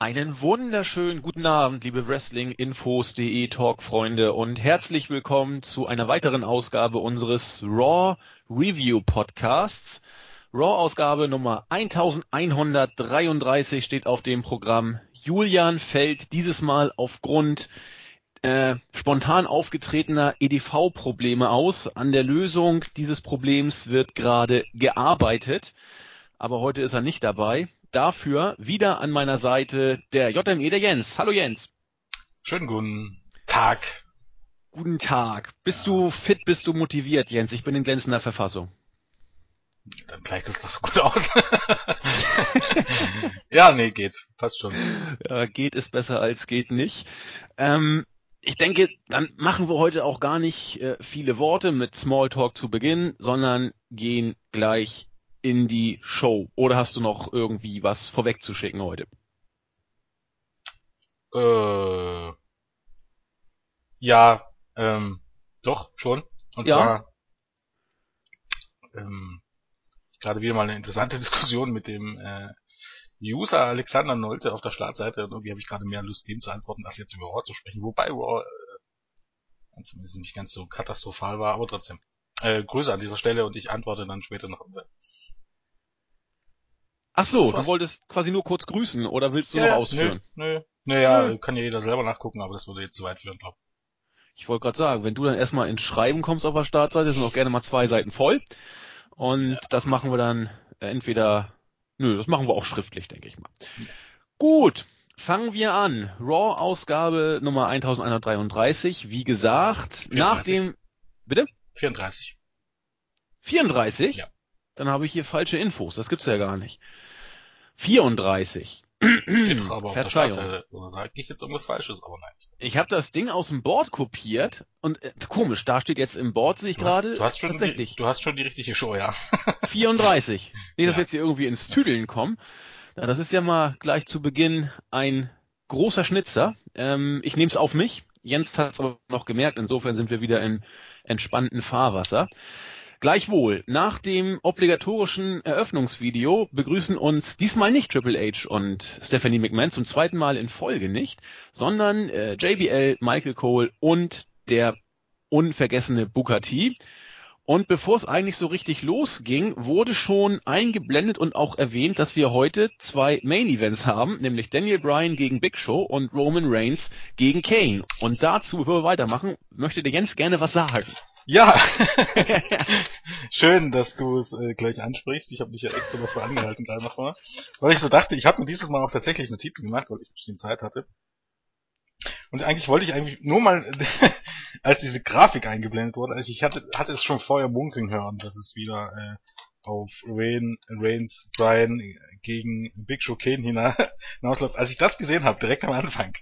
Einen wunderschönen guten Abend, liebe Wrestling-Infos.de Talk-Freunde und herzlich willkommen zu einer weiteren Ausgabe unseres Raw Review Podcasts. Raw-Ausgabe Nummer 1133 steht auf dem Programm. Julian fällt dieses Mal aufgrund äh, spontan aufgetretener EDV-Probleme aus. An der Lösung dieses Problems wird gerade gearbeitet, aber heute ist er nicht dabei dafür wieder an meiner Seite der JME, der Jens. Hallo Jens. Schönen guten Tag. Guten Tag. Bist ja. du fit, bist du motiviert, Jens? Ich bin in glänzender Verfassung. Dann gleicht es doch so gut aus. ja, nee, geht. Passt schon. Ja, geht ist besser als geht nicht. Ähm, ich denke, dann machen wir heute auch gar nicht äh, viele Worte mit Smalltalk zu Beginn, sondern gehen gleich in die Show? Oder hast du noch irgendwie was vorwegzuschicken heute? Äh, ja, ähm, doch, schon. Und ja. zwar ähm, gerade wieder mal eine interessante Diskussion mit dem äh, User Alexander Nolte auf der Startseite und irgendwie habe ich gerade mehr Lust, dem zu antworten, als jetzt über Raw zu sprechen. Wobei Raw äh, zumindest nicht ganz so katastrophal war, aber trotzdem. Äh, Grüße an dieser Stelle und ich antworte dann später noch Ach so, du wolltest quasi nur kurz grüßen oder willst du ja, noch ausführen? Nö, nö. Naja, nö. kann ja jeder selber nachgucken, aber das würde jetzt zu weit führen, glaube ich. wollte gerade sagen, wenn du dann erstmal ins Schreiben kommst auf der Startseite, sind auch gerne mal zwei Seiten voll. Und ja. das machen wir dann entweder, nö, das machen wir auch schriftlich, denke ich mal. Gut, fangen wir an. Raw-Ausgabe Nummer 1133. Wie gesagt, 34. nach dem, bitte? 34. 34? Ja. Dann habe ich hier falsche Infos. Das gibt's ja gar nicht. 34. Steht aber Verzeihung. Oder sage ich jetzt irgendwas Falsches, aber nein. Ich habe das Ding aus dem Board kopiert und äh, komisch, da steht jetzt im Board, sehe ich gerade. Du hast schon tatsächlich. Die, du hast schon die richtige Show, ja. 34. Nicht, dass ja. wir jetzt hier irgendwie ins Tüdeln kommen. Na, das ist ja mal gleich zu Beginn ein großer Schnitzer. Ähm, ich nehme es auf mich. Jens hat es aber noch gemerkt, insofern sind wir wieder im entspannten Fahrwasser. Gleichwohl, nach dem obligatorischen Eröffnungsvideo begrüßen uns diesmal nicht Triple H und Stephanie McMahon zum zweiten Mal in Folge nicht, sondern äh, JBL, Michael Cole und der unvergessene Booker T. Und bevor es eigentlich so richtig losging, wurde schon eingeblendet und auch erwähnt, dass wir heute zwei Main Events haben, nämlich Daniel Bryan gegen Big Show und Roman Reigns gegen Kane. Und dazu, bevor wir weitermachen, möchte der Jens gerne was sagen. Ja, schön, dass du es äh, gleich ansprichst. Ich habe mich ja extra dafür angehalten gerade noch mal, weil ich so dachte, ich habe mir dieses Mal auch tatsächlich Notizen gemacht, weil ich ein bisschen Zeit hatte. Und eigentlich wollte ich eigentlich nur mal, als diese Grafik eingeblendet wurde, also ich hatte, hatte es schon vorher munkeln hören, dass es wieder äh, auf Rain, Reigns, Brian gegen Big Show Kane hinausläuft. Als ich das gesehen habe, direkt am Anfang,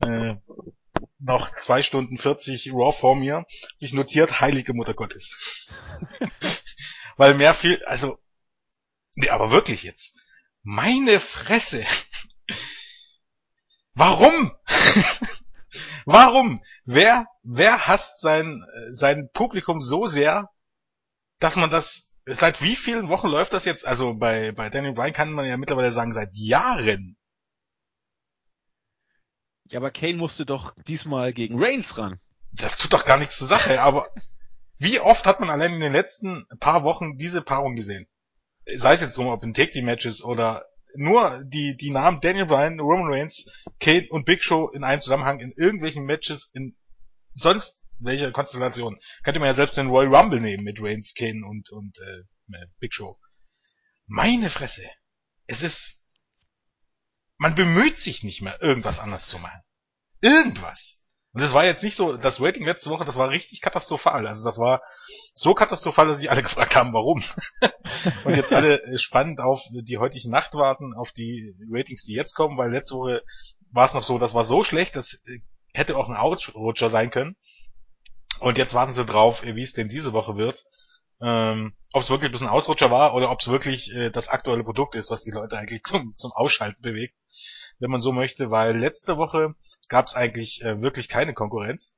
äh, noch zwei Stunden 40 Raw vor mir, ich notiert Heilige Mutter Gottes. Weil mehr viel, also, nee, aber wirklich jetzt. Meine Fresse. Warum? Warum? Wer, wer hasst sein, sein Publikum so sehr, dass man das, seit wie vielen Wochen läuft das jetzt? Also bei, bei Daniel Bryan kann man ja mittlerweile sagen, seit Jahren ja, aber Kane musste doch diesmal gegen Reigns ran. Das tut doch gar nichts zur Sache, aber wie oft hat man allein in den letzten paar Wochen diese Paarung gesehen? Sei es jetzt drum, ob in Take Matches oder nur die, die Namen Daniel Bryan, Roman Reigns, Kane und Big Show in einem Zusammenhang in irgendwelchen Matches in sonst welcher Konstellation. Könnte man ja selbst den Royal Rumble nehmen mit Reigns, Kane und, und äh, Big Show. Meine Fresse. Es ist man bemüht sich nicht mehr, irgendwas anders zu machen. Irgendwas. Und es war jetzt nicht so, das Rating letzte Woche, das war richtig katastrophal. Also das war so katastrophal, dass sich alle gefragt haben, warum. und jetzt alle äh, spannend auf die heutige Nacht warten, auf die Ratings, die jetzt kommen, weil letzte Woche war es noch so, das war so schlecht, das äh, hätte auch ein Ausrutscher sein können. Und jetzt warten sie drauf, wie es denn diese Woche wird. Ähm, ob es wirklich ein bisschen Ausrutscher war oder ob es wirklich äh, das aktuelle Produkt ist, was die Leute eigentlich zum, zum Ausschalten bewegt, wenn man so möchte, weil letzte Woche gab es eigentlich äh, wirklich keine Konkurrenz.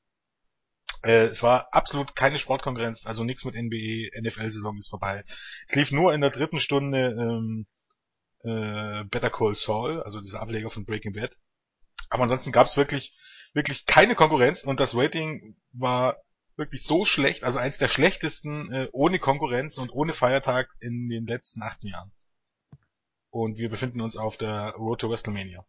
Äh, es war absolut keine Sportkonkurrenz, also nichts mit NBA, NFL-Saison ist vorbei. Es lief nur in der dritten Stunde ähm, äh, Better Call Saul, also dieser Ableger von Breaking Bad. Aber ansonsten gab es wirklich, wirklich keine Konkurrenz und das Rating war wirklich so schlecht, also eins der schlechtesten äh, ohne Konkurrenz und ohne Feiertag in den letzten 18 Jahren. Und wir befinden uns auf der Road to WrestleMania.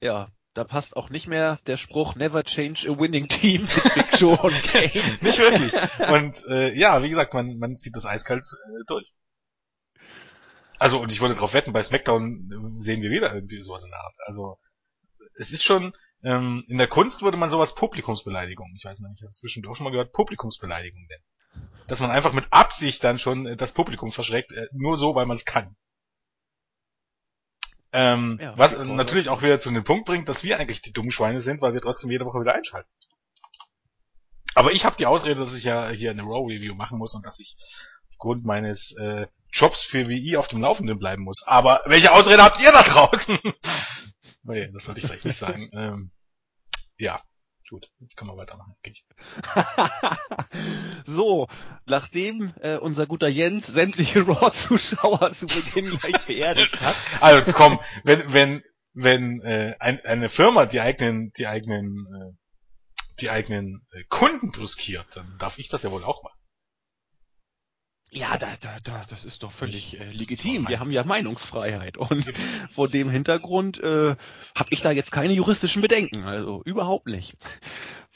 Ja, da passt auch nicht mehr der Spruch Never change a winning team mit Big Show und Kane. nicht wirklich. Und äh, ja, wie gesagt, man, man zieht das eiskalt äh, durch. Also, und ich wollte darauf wetten, bei SmackDown äh, sehen wir wieder irgendwie sowas in der Art. Also, es ist schon, ähm, in der Kunst würde man sowas Publikumsbeleidigung, ich weiß nicht, ich habe es zwischendurch schon mal gehört, Publikumsbeleidigung nennen. Dass man einfach mit Absicht dann schon äh, das Publikum verschreckt, äh, nur so, weil man es kann. Ähm, ja, was natürlich auch wieder zu dem Punkt bringt, dass wir eigentlich die dummen Schweine sind, weil wir trotzdem jede Woche wieder einschalten. Aber ich habe die Ausrede, dass ich ja hier eine Raw-Review machen muss und dass ich aufgrund meines äh, Jobs für WI auf dem Laufenden bleiben muss. Aber welche Ausrede habt ihr da draußen? nee, das sollte ich vielleicht nicht sagen. Ähm, ja, gut, jetzt können wir weitermachen. so, nachdem äh, unser guter Jens sämtliche Raw-Zuschauer zu Beginn gleich beerdigt hat. Also komm, wenn wenn wenn äh, ein, eine Firma die eigenen die eigenen äh, die eigenen äh, Kunden bruskiert, dann darf ich das ja wohl auch machen. Ja, da, da, da, das ist doch völlig äh, legitim. Wir haben ja Meinungsfreiheit. Und vor dem Hintergrund äh, habe ich da jetzt keine juristischen Bedenken. Also überhaupt nicht.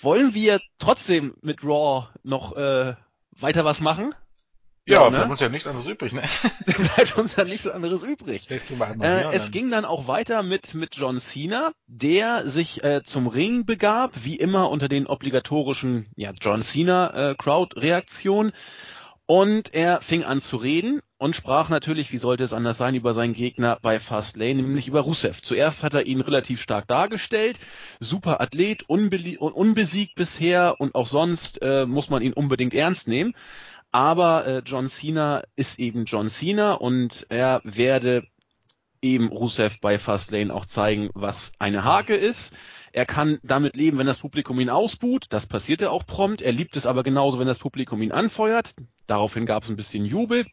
Wollen wir trotzdem mit Raw noch äh, weiter was machen? Ja, ja ne? bleibt uns ja nichts anderes übrig, ne? bleibt uns ja nichts anderes übrig. Äh, es ging dann auch weiter mit, mit John Cena, der sich äh, zum Ring begab, wie immer unter den obligatorischen ja, John Cena äh, Crowd-Reaktionen und er fing an zu reden und sprach natürlich, wie sollte es anders sein, über seinen Gegner bei Fastlane, nämlich über Rusev. Zuerst hat er ihn relativ stark dargestellt, super Athlet, unbesiegt bisher und auch sonst äh, muss man ihn unbedingt ernst nehmen. Aber äh, John Cena ist eben John Cena und er werde eben Rusev bei Fastlane auch zeigen, was eine Hake ist. Er kann damit leben, wenn das Publikum ihn ausbuht. Das passiert ja auch prompt. Er liebt es aber genauso, wenn das Publikum ihn anfeuert. Daraufhin gab es ein bisschen Jubel.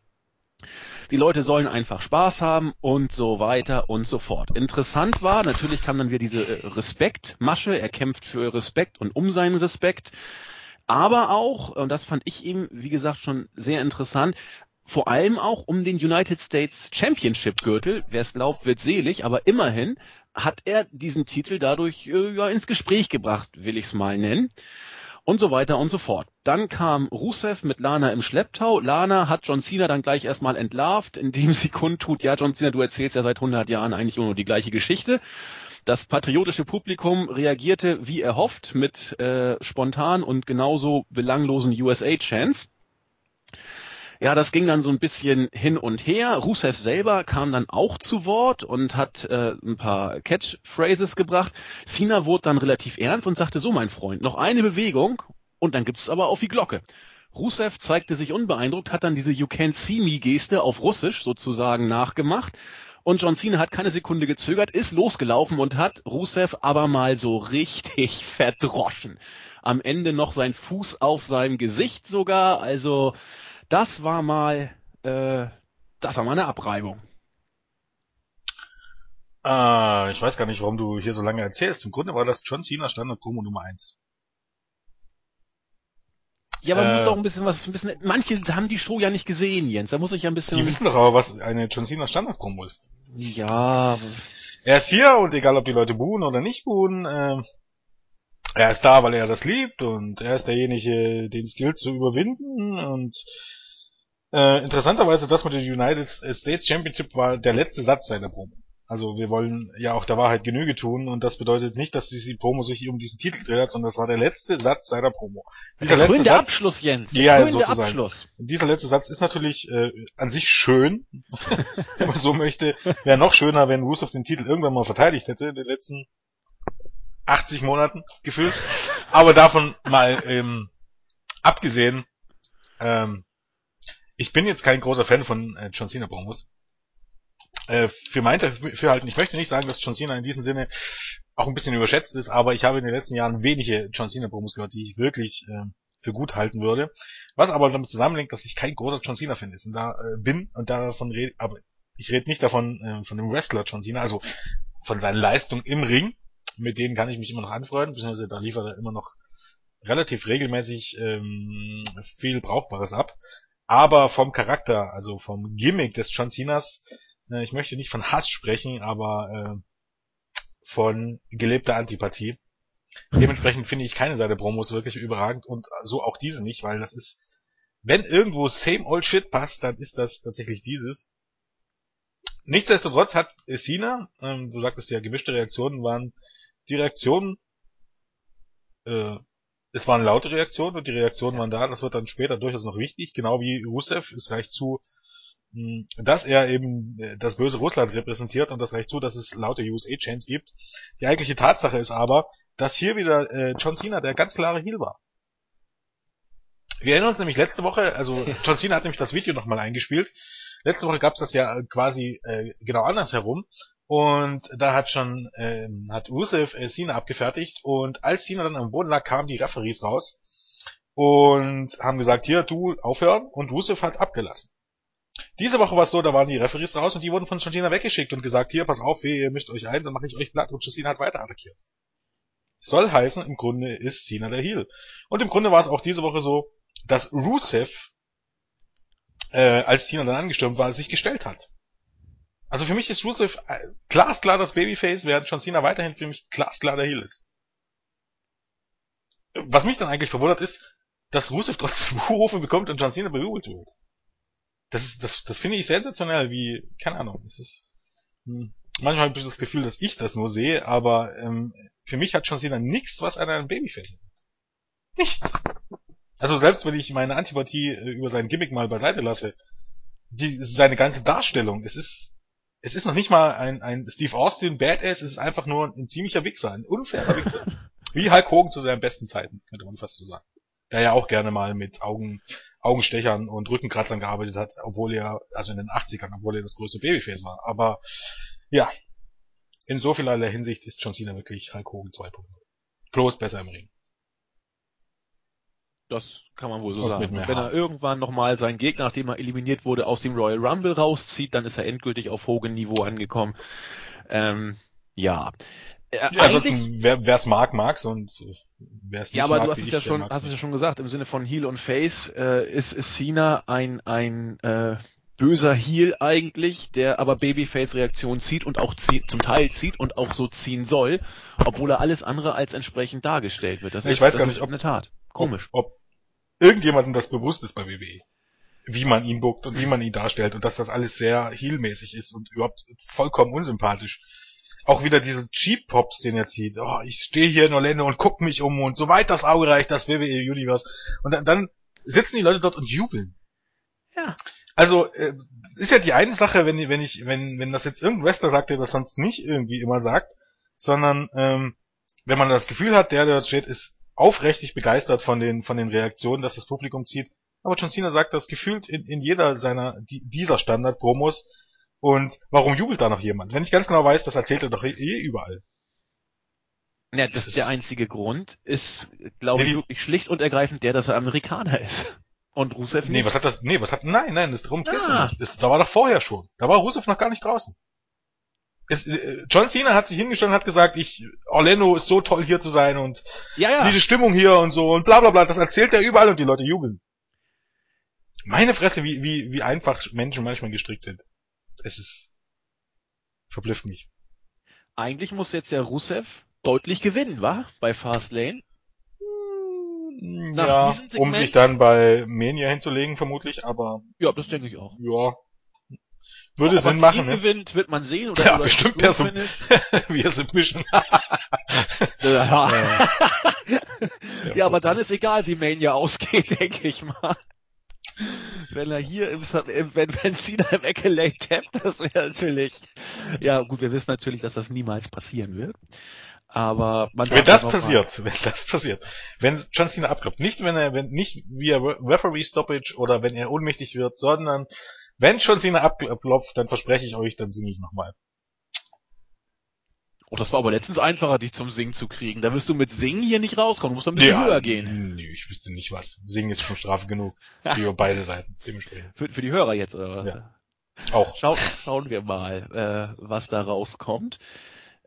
Die Leute sollen einfach Spaß haben und so weiter und so fort. Interessant war, natürlich kam dann wieder diese äh, Respektmasche. Er kämpft für Respekt und um seinen Respekt. Aber auch, und das fand ich ihm, wie gesagt, schon sehr interessant, vor allem auch um den United States Championship Gürtel. Wer es glaubt, wird selig, aber immerhin hat er diesen Titel dadurch äh, ja, ins Gespräch gebracht, will ich es mal nennen. Und so weiter und so fort. Dann kam Rusev mit Lana im Schlepptau. Lana hat John Cena dann gleich erstmal entlarvt, indem sie kundtut, ja John Cena, du erzählst ja seit 100 Jahren eigentlich nur die gleiche Geschichte. Das patriotische Publikum reagierte wie erhofft mit äh, spontan und genauso belanglosen USA-Chants. Ja, das ging dann so ein bisschen hin und her. Rusev selber kam dann auch zu Wort und hat äh, ein paar Catchphrases gebracht. Cena wurde dann relativ ernst und sagte, so mein Freund, noch eine Bewegung und dann gibt es aber auf die Glocke. Rusev zeigte sich unbeeindruckt, hat dann diese You Can't See Me Geste auf Russisch sozusagen nachgemacht. Und John Cena hat keine Sekunde gezögert, ist losgelaufen und hat Rusev aber mal so richtig verdroschen. Am Ende noch sein Fuß auf seinem Gesicht sogar. Also das war mal, äh, das war mal eine Abreibung. Äh, ich weiß gar nicht, warum du hier so lange erzählst. Im Grunde war das John Cena Standard Promo Nummer 1. Ja, aber äh, muss doch ein bisschen was, ein bisschen, manche haben die Show ja nicht gesehen, Jens. Da muss ich ja ein bisschen. Die wissen doch aber, was eine John Cena Standard Promo ist. Ja. Er ist hier und egal, ob die Leute buhen oder nicht buhen, äh, er ist da, weil er das liebt und er ist derjenige, den es gilt zu überwinden und äh, interessanterweise das mit dem United States Championship war der letzte Satz seiner Promo. Also wir wollen ja auch der Wahrheit Genüge tun und das bedeutet nicht, dass die Promo sich um diesen Titel gedreht hat, sondern das war der letzte Satz seiner Promo. Dieser der letzte Satz, Abschluss, Jens. Der ja, sozusagen. Abschluss. Dieser letzte Satz ist natürlich äh, an sich schön, wenn man so möchte. Wäre noch schöner, wenn Rusev den Titel irgendwann mal verteidigt hätte in den letzten 80 Monaten gefühlt. Aber davon mal ähm, abgesehen, ähm, ich bin jetzt kein großer Fan von äh, John Cena Promos. Äh, für mein Dafürhalten, ich möchte nicht sagen, dass John Cena in diesem Sinne auch ein bisschen überschätzt ist, aber ich habe in den letzten Jahren wenige John Cena Promos gehört, die ich wirklich äh, für gut halten würde. Was aber damit zusammenhängt, dass ich kein großer John Cena-Fan ist und da äh, bin und davon rede, aber ich rede nicht davon, äh, von dem Wrestler John Cena, also von seinen Leistungen im Ring. Mit denen kann ich mich immer noch anfreunden, beziehungsweise da liefert er immer noch relativ regelmäßig ähm, viel Brauchbares ab. Aber vom Charakter, also vom Gimmick des John Cenas, äh, ich möchte nicht von Hass sprechen, aber äh, von gelebter Antipathie. Dementsprechend finde ich keine seiner Promos wirklich überragend und so auch diese nicht, weil das ist, wenn irgendwo same old shit passt, dann ist das tatsächlich dieses. Nichtsdestotrotz hat Sina, ähm, du sagtest ja, gemischte Reaktionen waren, die Reaktionen, äh, es waren laute Reaktionen und die Reaktionen waren da, das wird dann später durchaus noch wichtig, genau wie Rusev, es reicht zu, mh, dass er eben äh, das böse Russland repräsentiert und das reicht zu, dass es laute USA-Chants gibt. Die eigentliche Tatsache ist aber, dass hier wieder äh, John Cena der ganz klare Heel war. Wir erinnern uns nämlich letzte Woche, also John Cena hat nämlich das Video nochmal eingespielt, Letzte Woche gab es das ja quasi äh, genau andersherum. Und da hat schon äh, hat Rusev äh, Cena abgefertigt und als Cena dann am Boden lag, kamen die Referees raus und haben gesagt, hier, du aufhören und Rusev hat abgelassen. Diese Woche war es so, da waren die Referees raus und die wurden von Cena weggeschickt und gesagt, hier, pass auf, ihr mischt euch ein, dann mache ich euch platt und Cena hat weiter attackiert. Soll heißen, im Grunde ist Cena der Heel. Und im Grunde war es auch diese Woche so, dass Rusev äh, als Tina dann angestürmt war, sich gestellt hat. Also für mich ist Rusev äh, glasklar das Babyface, während John Cena weiterhin für mich glasklar der Heel ist. Was mich dann eigentlich verwundert ist, dass Rusev trotzdem Rufe bekommt und John Cena bejubelt wird. Das ist, das, das finde ich sensationell, wie, keine Ahnung, es ist, hm, manchmal habe ich das Gefühl, dass ich das nur sehe, aber ähm, für mich hat John Cena nichts, was an einem Babyface hat. Nichts. Also selbst wenn ich meine Antipathie äh, über sein Gimmick mal beiseite lasse, die, seine ganze Darstellung, es ist, es ist noch nicht mal ein, ein Steve Austin Badass, es ist einfach nur ein ziemlicher Wichser, ein unfairer Wichser. Wie Hulk Hogan zu seinen besten Zeiten, könnte man fast so sagen. Der ja auch gerne mal mit Augen, Augenstechern und Rückenkratzern gearbeitet hat, obwohl er, also in den 80ern, obwohl er das größte Babyface war. Aber, ja. In so vielerlei Hinsicht ist John Cena wirklich Hulk Hogan 2.0. Bloß besser im Ring. Das kann man wohl so sagen. Wenn er irgendwann nochmal seinen Gegner, nachdem er eliminiert wurde, aus dem Royal Rumble rauszieht, dann ist er endgültig auf Hogan-Niveau angekommen. Ähm, ja. Äh, ja ansonsten, wer es mag, mag's und wer es nicht Ja, aber mag, du hast es ja schon, hast es ja schon gesagt, im Sinne von Heel und Face äh, ist, ist Cena ein, ein äh, böser Heel eigentlich, der aber Babyface-Reaktion zieht und auch zieht, zum Teil zieht und auch so ziehen soll, obwohl er alles andere als entsprechend dargestellt wird. Das ich ist, weiß gar nicht, ob, eine Tat. Komisch. Ob irgendjemandem das bewusst ist bei WWE. Wie man ihn buckt und wie man ihn darstellt und dass das alles sehr heelmäßig ist und überhaupt vollkommen unsympathisch. Auch wieder diese Cheap Pops, den er zieht. Oh, ich stehe hier in Orlando und guck mich um und so weit das Auge reicht, das WWE Universe. Und dann, dann sitzen die Leute dort und jubeln. Ja. Also äh, ist ja die eine Sache, wenn wenn ich wenn wenn das jetzt irgendein Wrestler sagt, der das sonst nicht irgendwie immer sagt, sondern ähm, wenn man das Gefühl hat, der der dort steht, ist aufrichtig begeistert von den, von den Reaktionen, dass das Publikum zieht. Aber John Cena sagt das gefühlt in, in jeder seiner, die, dieser Standard-Promos. Und warum jubelt da noch jemand? Wenn ich ganz genau weiß, das erzählt er doch eh, eh überall. Ja, das, das ist der einzige Grund, ist, glaube nee, ich, wirklich schlicht und ergreifend der, dass er Amerikaner ist. Und Rusev nicht. Nee, was hat das, nee, was hat, nein, nein, das darum geht's ah. nicht. Das, da war doch vorher schon. Da war Rusev noch gar nicht draußen es, äh, John Cena hat sich hingestellt und hat gesagt, ich, Orlando ist so toll hier zu sein und ja, ja. diese Stimmung hier und so und bla bla bla, das erzählt er überall und die Leute jubeln. Meine Fresse, wie, wie, wie einfach Menschen manchmal gestrickt sind. Es ist, verblüfft mich. Eigentlich muss jetzt ja Rusev deutlich gewinnen, wa? Bei Fastlane. Nach ja, um sich dann bei Mania hinzulegen, vermutlich, aber. Ja, das denke ich auch. Ja, würde Sinn machen. Ne? gewinnt, wird man sehen. Oder ja, bestimmt per so, wie er Submission. ja. ja, aber dann ist egal, wie Mania ausgeht, denke ich mal. Wenn er hier im, wenn, wenn Cena im Ecke Lane tappt, das wäre natürlich, ja gut, wir wissen natürlich, dass das niemals passieren wird. Aber man wenn das passiert, mal. wenn das passiert, wenn John Cena abkloppt, nicht wenn er, wenn nicht via Referee Stoppage oder wenn er ohnmächtig wird, sondern wenn schon Cena abklopft, dann verspreche ich euch, dann singe ich nochmal. Oh, das war aber letztens einfacher, dich zum Singen zu kriegen. Da wirst du mit Singen hier nicht rauskommen. Du musst ein bisschen ja, höher gehen. Nee, ich wüsste nicht was. Singen ist schon Strafe genug. Für beide Seiten. Dementsprechend. Für, für die Hörer jetzt, oder was? Ja. Auch. Schau, schauen wir mal, äh, was da rauskommt.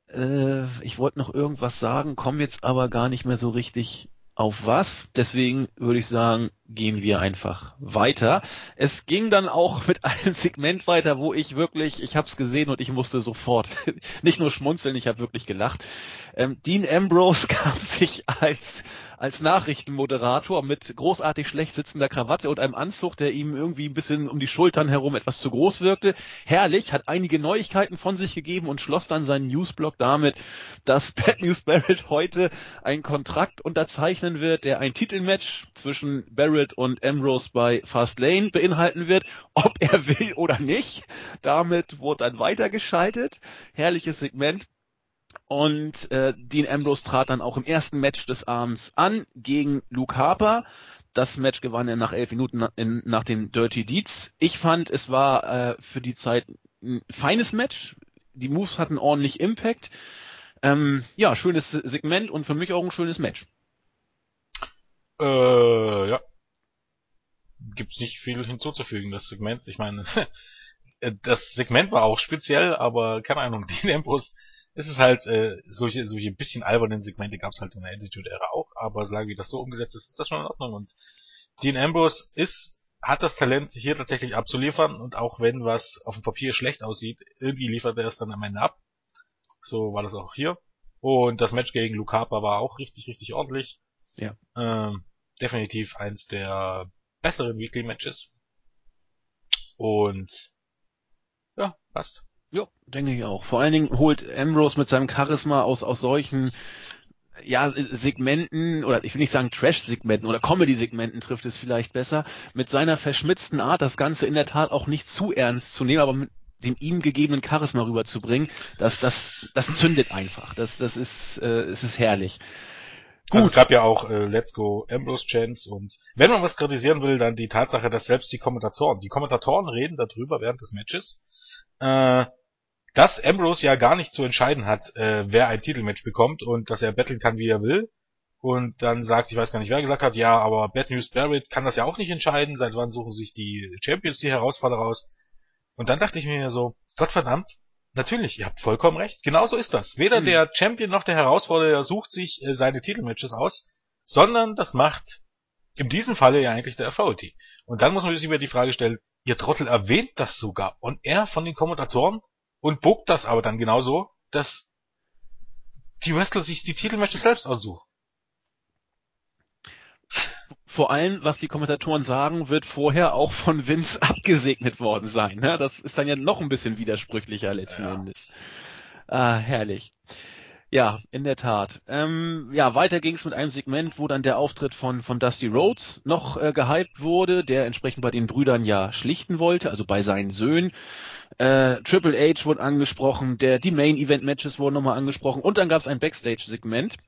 Äh, ich wollte noch irgendwas sagen, komme jetzt aber gar nicht mehr so richtig auf was. Deswegen würde ich sagen, gehen wir einfach weiter. Es ging dann auch mit einem Segment weiter, wo ich wirklich, ich habe es gesehen und ich musste sofort nicht nur schmunzeln, ich habe wirklich gelacht. Ähm, Dean Ambrose gab sich als als Nachrichtenmoderator mit großartig schlecht sitzender Krawatte und einem Anzug, der ihm irgendwie ein bisschen um die Schultern herum etwas zu groß wirkte. Herrlich, hat einige Neuigkeiten von sich gegeben und schloss dann seinen Newsblog damit, dass Bad News Barrett heute einen Kontrakt unterzeichnen wird, der ein Titelmatch zwischen Barrett Barrett und Ambrose bei Fastlane beinhalten wird, ob er will oder nicht. Damit wurde dann weitergeschaltet. Herrliches Segment. Und äh, Dean Ambrose trat dann auch im ersten Match des Abends an gegen Luke Harper. Das Match gewann er nach elf Minuten nach, in, nach den Dirty Deeds. Ich fand, es war äh, für die Zeit ein feines Match. Die Moves hatten ordentlich Impact. Ähm, ja, schönes Segment und für mich auch ein schönes Match. Äh, ja, gibt's nicht viel hinzuzufügen, das Segment. Ich meine, das Segment war auch speziell, aber keine Ahnung, die Ambrose, es ist halt, äh, solche, solche bisschen albernen Segmente gab's halt in der Attitude-Ära auch, aber solange wie das so umgesetzt ist, ist das schon in Ordnung und Dean Ambrose ist, hat das Talent, hier tatsächlich abzuliefern und auch wenn was auf dem Papier schlecht aussieht, irgendwie liefert er es dann am Ende ab. So war das auch hier. Und das Match gegen Luke Harper war auch richtig, richtig ordentlich. Ja. Ähm, definitiv eins der besseren Weekly Matches. Und ja, passt. Ja, denke ich auch. Vor allen Dingen holt Ambrose mit seinem Charisma aus, aus solchen ja, Segmenten, oder ich will nicht sagen Trash-Segmenten oder Comedy-Segmenten trifft es vielleicht besser, mit seiner verschmitzten Art das Ganze in der Tat auch nicht zu ernst zu nehmen, aber mit dem ihm gegebenen Charisma rüberzubringen, das, das, das zündet einfach. Das, das ist, äh, es ist herrlich. Gut. Also es gab ja auch äh, Let's Go Ambrose Chance und wenn man was kritisieren will, dann die Tatsache, dass selbst die Kommentatoren, die Kommentatoren reden darüber während des Matches, äh, dass Ambrose ja gar nicht zu entscheiden hat, äh, wer ein Titelmatch bekommt und dass er betteln kann, wie er will. Und dann sagt, ich weiß gar nicht, wer gesagt hat, ja, aber Bad News Barrett kann das ja auch nicht entscheiden, seit wann suchen sich die Champions die Herausforderer aus. Und dann dachte ich mir so, Gottverdammt, Natürlich, ihr habt vollkommen recht. Genauso ist das. Weder hm. der Champion noch der Herausforderer sucht sich äh, seine Titelmatches aus, sondern das macht in diesem Falle ja eigentlich der Authority. Und dann muss man sich über die Frage stellen, ihr Trottel erwähnt das sogar und er von den Kommentatoren und bogt das aber dann genauso, dass die Wrestler sich die Titelmatches selbst aussuchen vor allem, was die Kommentatoren sagen, wird vorher auch von Vince abgesegnet worden sein. Ne? Das ist dann ja noch ein bisschen widersprüchlicher letzten ja. Endes. Ah, herrlich. Ja, in der Tat. Ähm, ja, weiter ging es mit einem Segment, wo dann der Auftritt von, von Dusty Rhodes noch äh, gehypt wurde, der entsprechend bei den Brüdern ja schlichten wollte, also bei seinen Söhnen. Äh, Triple H wurde angesprochen, der, die Main-Event-Matches wurden nochmal angesprochen und dann gab es ein Backstage-Segment,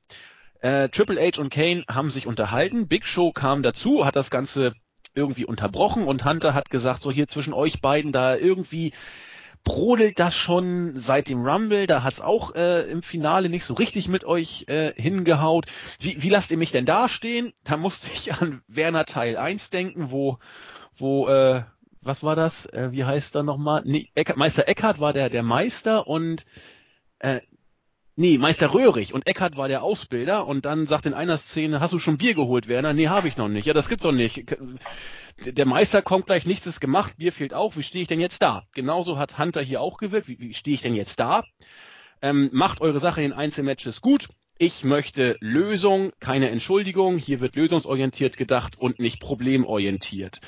äh, Triple H und Kane haben sich unterhalten. Big Show kam dazu, hat das Ganze irgendwie unterbrochen und Hunter hat gesagt, so hier zwischen euch beiden da irgendwie brodelt das schon seit dem Rumble, da hat's auch äh, im Finale nicht so richtig mit euch äh, hingehaut. Wie, wie lasst ihr mich denn dastehen? Da musste ich an Werner Teil 1 denken, wo, wo, äh, was war das? Äh, wie heißt er nochmal? Nee, Eckart, Meister Eckhart war der, der Meister und äh, Nee, Meister Röhrig und Eckhardt war der Ausbilder und dann sagt in einer Szene, hast du schon Bier geholt, Werner? Nee, habe ich noch nicht. Ja, das gibt's doch nicht. Der Meister kommt gleich, nichts ist gemacht, Bier fehlt auch. Wie stehe ich denn jetzt da? Genauso hat Hunter hier auch gewirkt. Wie, wie stehe ich denn jetzt da? Ähm, macht eure Sache in Einzelmatches gut. Ich möchte Lösung, keine Entschuldigung. Hier wird lösungsorientiert gedacht und nicht problemorientiert.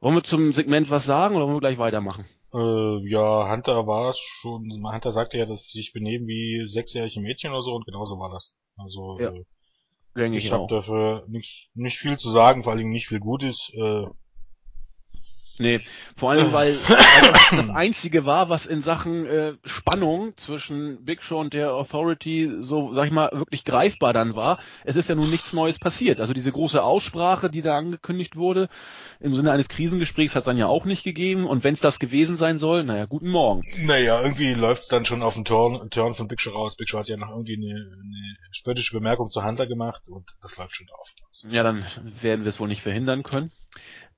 Wollen wir zum Segment was sagen oder wollen wir gleich weitermachen? Äh, ja, Hunter war es schon, Hunter sagte ja, dass sie sich benehmen wie sechsjährige Mädchen oder so und genauso war das. Also ja, äh, ich habe dafür nicht, nicht viel zu sagen, vor allem nicht viel Gutes. Äh, Nee, vor allem, weil, weil das das Einzige war, was in Sachen äh, Spannung zwischen Big Show und der Authority so, sag ich mal, wirklich greifbar dann war. Es ist ja nun nichts Neues passiert. Also diese große Aussprache, die da angekündigt wurde, im Sinne eines Krisengesprächs hat es dann ja auch nicht gegeben. Und wenn es das gewesen sein soll, naja, guten Morgen. Naja, irgendwie läuft es dann schon auf den Turn, Turn von Big Show raus. Big Show hat ja noch irgendwie eine, eine spöttische Bemerkung zu Hunter gemacht und das läuft schon drauf. Ja, dann werden wir es wohl nicht verhindern können.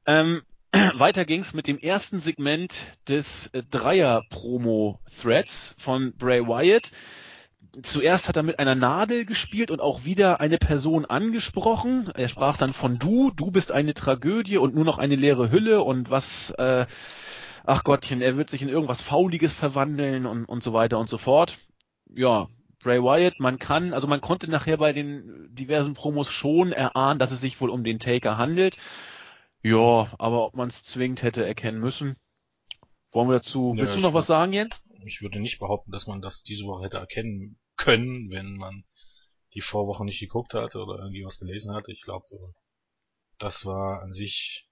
Ähm, weiter ging's mit dem ersten Segment des äh, Dreier-Promo-Threads von Bray Wyatt. Zuerst hat er mit einer Nadel gespielt und auch wieder eine Person angesprochen. Er sprach dann von du, du bist eine Tragödie und nur noch eine leere Hülle und was, äh, ach Gottchen, er wird sich in irgendwas Fauliges verwandeln und, und so weiter und so fort. Ja, Bray Wyatt, man kann, also man konnte nachher bei den diversen Promos schon erahnen, dass es sich wohl um den Taker handelt. Ja, aber ob man es zwingend hätte erkennen müssen. Wollen wir dazu, ja, willst du noch was sagen, Jens? Ich würde nicht behaupten, dass man das diese Woche hätte erkennen können, wenn man die Vorwoche nicht geguckt hat oder irgendwie was gelesen hat. Ich glaube, das war an sich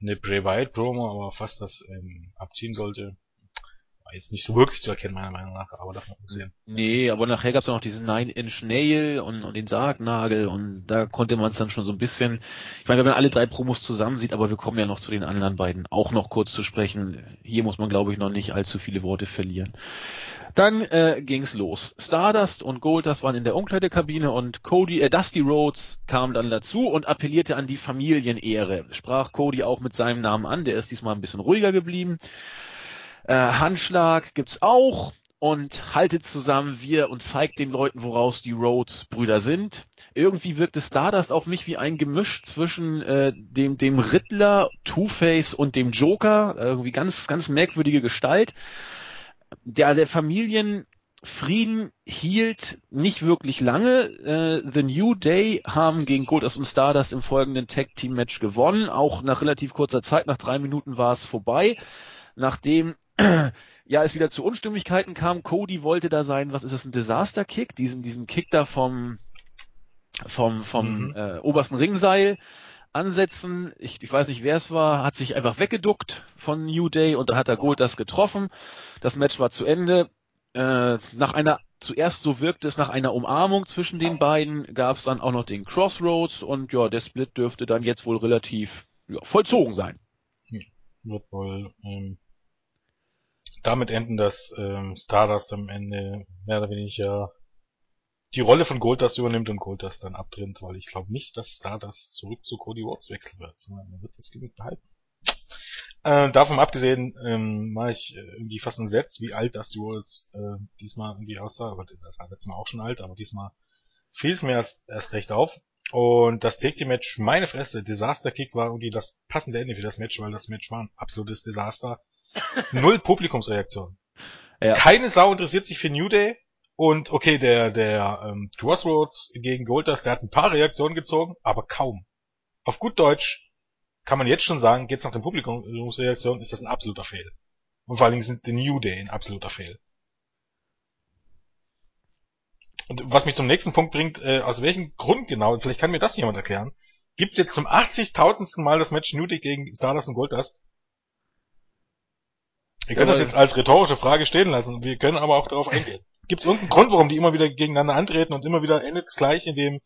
eine Bray Wyatt Promo, aber fast das ähm, abziehen sollte war jetzt nicht so wirklich zu erkennen, meiner Meinung nach, aber davon abgesehen. Nee, aber nachher gab es noch diesen Nine-Inch Nail und, und den Sargnagel und da konnte man es dann schon so ein bisschen, ich meine, wenn man alle drei Promos zusammen sieht, aber wir kommen ja noch zu den anderen beiden auch noch kurz zu sprechen. Hier muss man, glaube ich, noch nicht allzu viele Worte verlieren. Dann äh, ging's los. Stardust und Goldust waren in der Umkleidekabine und Cody, äh, Dusty Rhodes kam dann dazu und appellierte an die Familienehre. Sprach Cody auch mit seinem Namen an, der ist diesmal ein bisschen ruhiger geblieben. Äh, Handschlag gibt's auch und haltet zusammen wir und zeigt den Leuten, woraus die Rhodes Brüder sind. Irgendwie wirkt es Stardust auf mich wie ein Gemisch zwischen äh, dem, dem Riddler, Two-Face und dem Joker. Irgendwie ganz, ganz merkwürdige Gestalt. Der, der Familienfrieden hielt nicht wirklich lange. Äh, The New Day haben gegen Goldust und Stardust im folgenden Tag Team Match gewonnen. Auch nach relativ kurzer Zeit, nach drei Minuten war es vorbei. Nachdem ja, es wieder zu Unstimmigkeiten kam. Cody wollte da sein, was ist das, ein Disaster-Kick? Diesen, diesen Kick da vom, vom, vom mhm. äh, obersten Ringseil ansetzen. Ich, ich weiß nicht, wer es war, hat sich einfach weggeduckt von New Day und da hat er Gold das getroffen. Das Match war zu Ende. Äh, nach einer, zuerst so wirkte es nach einer Umarmung zwischen den beiden, gab es dann auch noch den Crossroads und ja, der Split dürfte dann jetzt wohl relativ ja, vollzogen sein. Hm. Wird wohl ähm, damit enden, dass ähm, Stardust am Ende mehr oder weniger die Rolle von Goldust übernimmt und Goldust dann abtrennt, weil ich glaube nicht, dass Stardust zurück zu Cody Rhodes wechseln wird, sondern er wird das Gimmick behalten. Äh, davon abgesehen ähm, mache ich äh, irgendwie fast ein Setz, wie alt Dusty Rhodes äh, diesmal irgendwie aussah. Aber das war letztes Mal auch schon alt, aber diesmal fiel es mir erst, erst recht auf. Und das Take Team Match, meine Fresse, Disaster Kick war irgendwie das passende Ende für das Match, weil das Match war ein absolutes Desaster. Null Publikumsreaktion. Ja. Keine Sau interessiert sich für New Day. Und okay, der, der ähm, Crossroads gegen Goldust, der hat ein paar Reaktionen gezogen, aber kaum. Auf gut Deutsch kann man jetzt schon sagen, geht's nach den Publikumsreaktionen, ist das ein absoluter Fail. Und vor allen Dingen sind die New Day ein absoluter Fail. Und was mich zum nächsten Punkt bringt, äh, aus welchem Grund genau, vielleicht kann mir das jemand erklären, gibt's jetzt zum 80.000. Mal das Match New Day gegen Stardust und Goldust wir können das jetzt als rhetorische Frage stehen lassen. Wir können aber auch darauf eingehen. Gibt es irgendeinen Grund, warum die immer wieder gegeneinander antreten und immer wieder endet es gleich, indem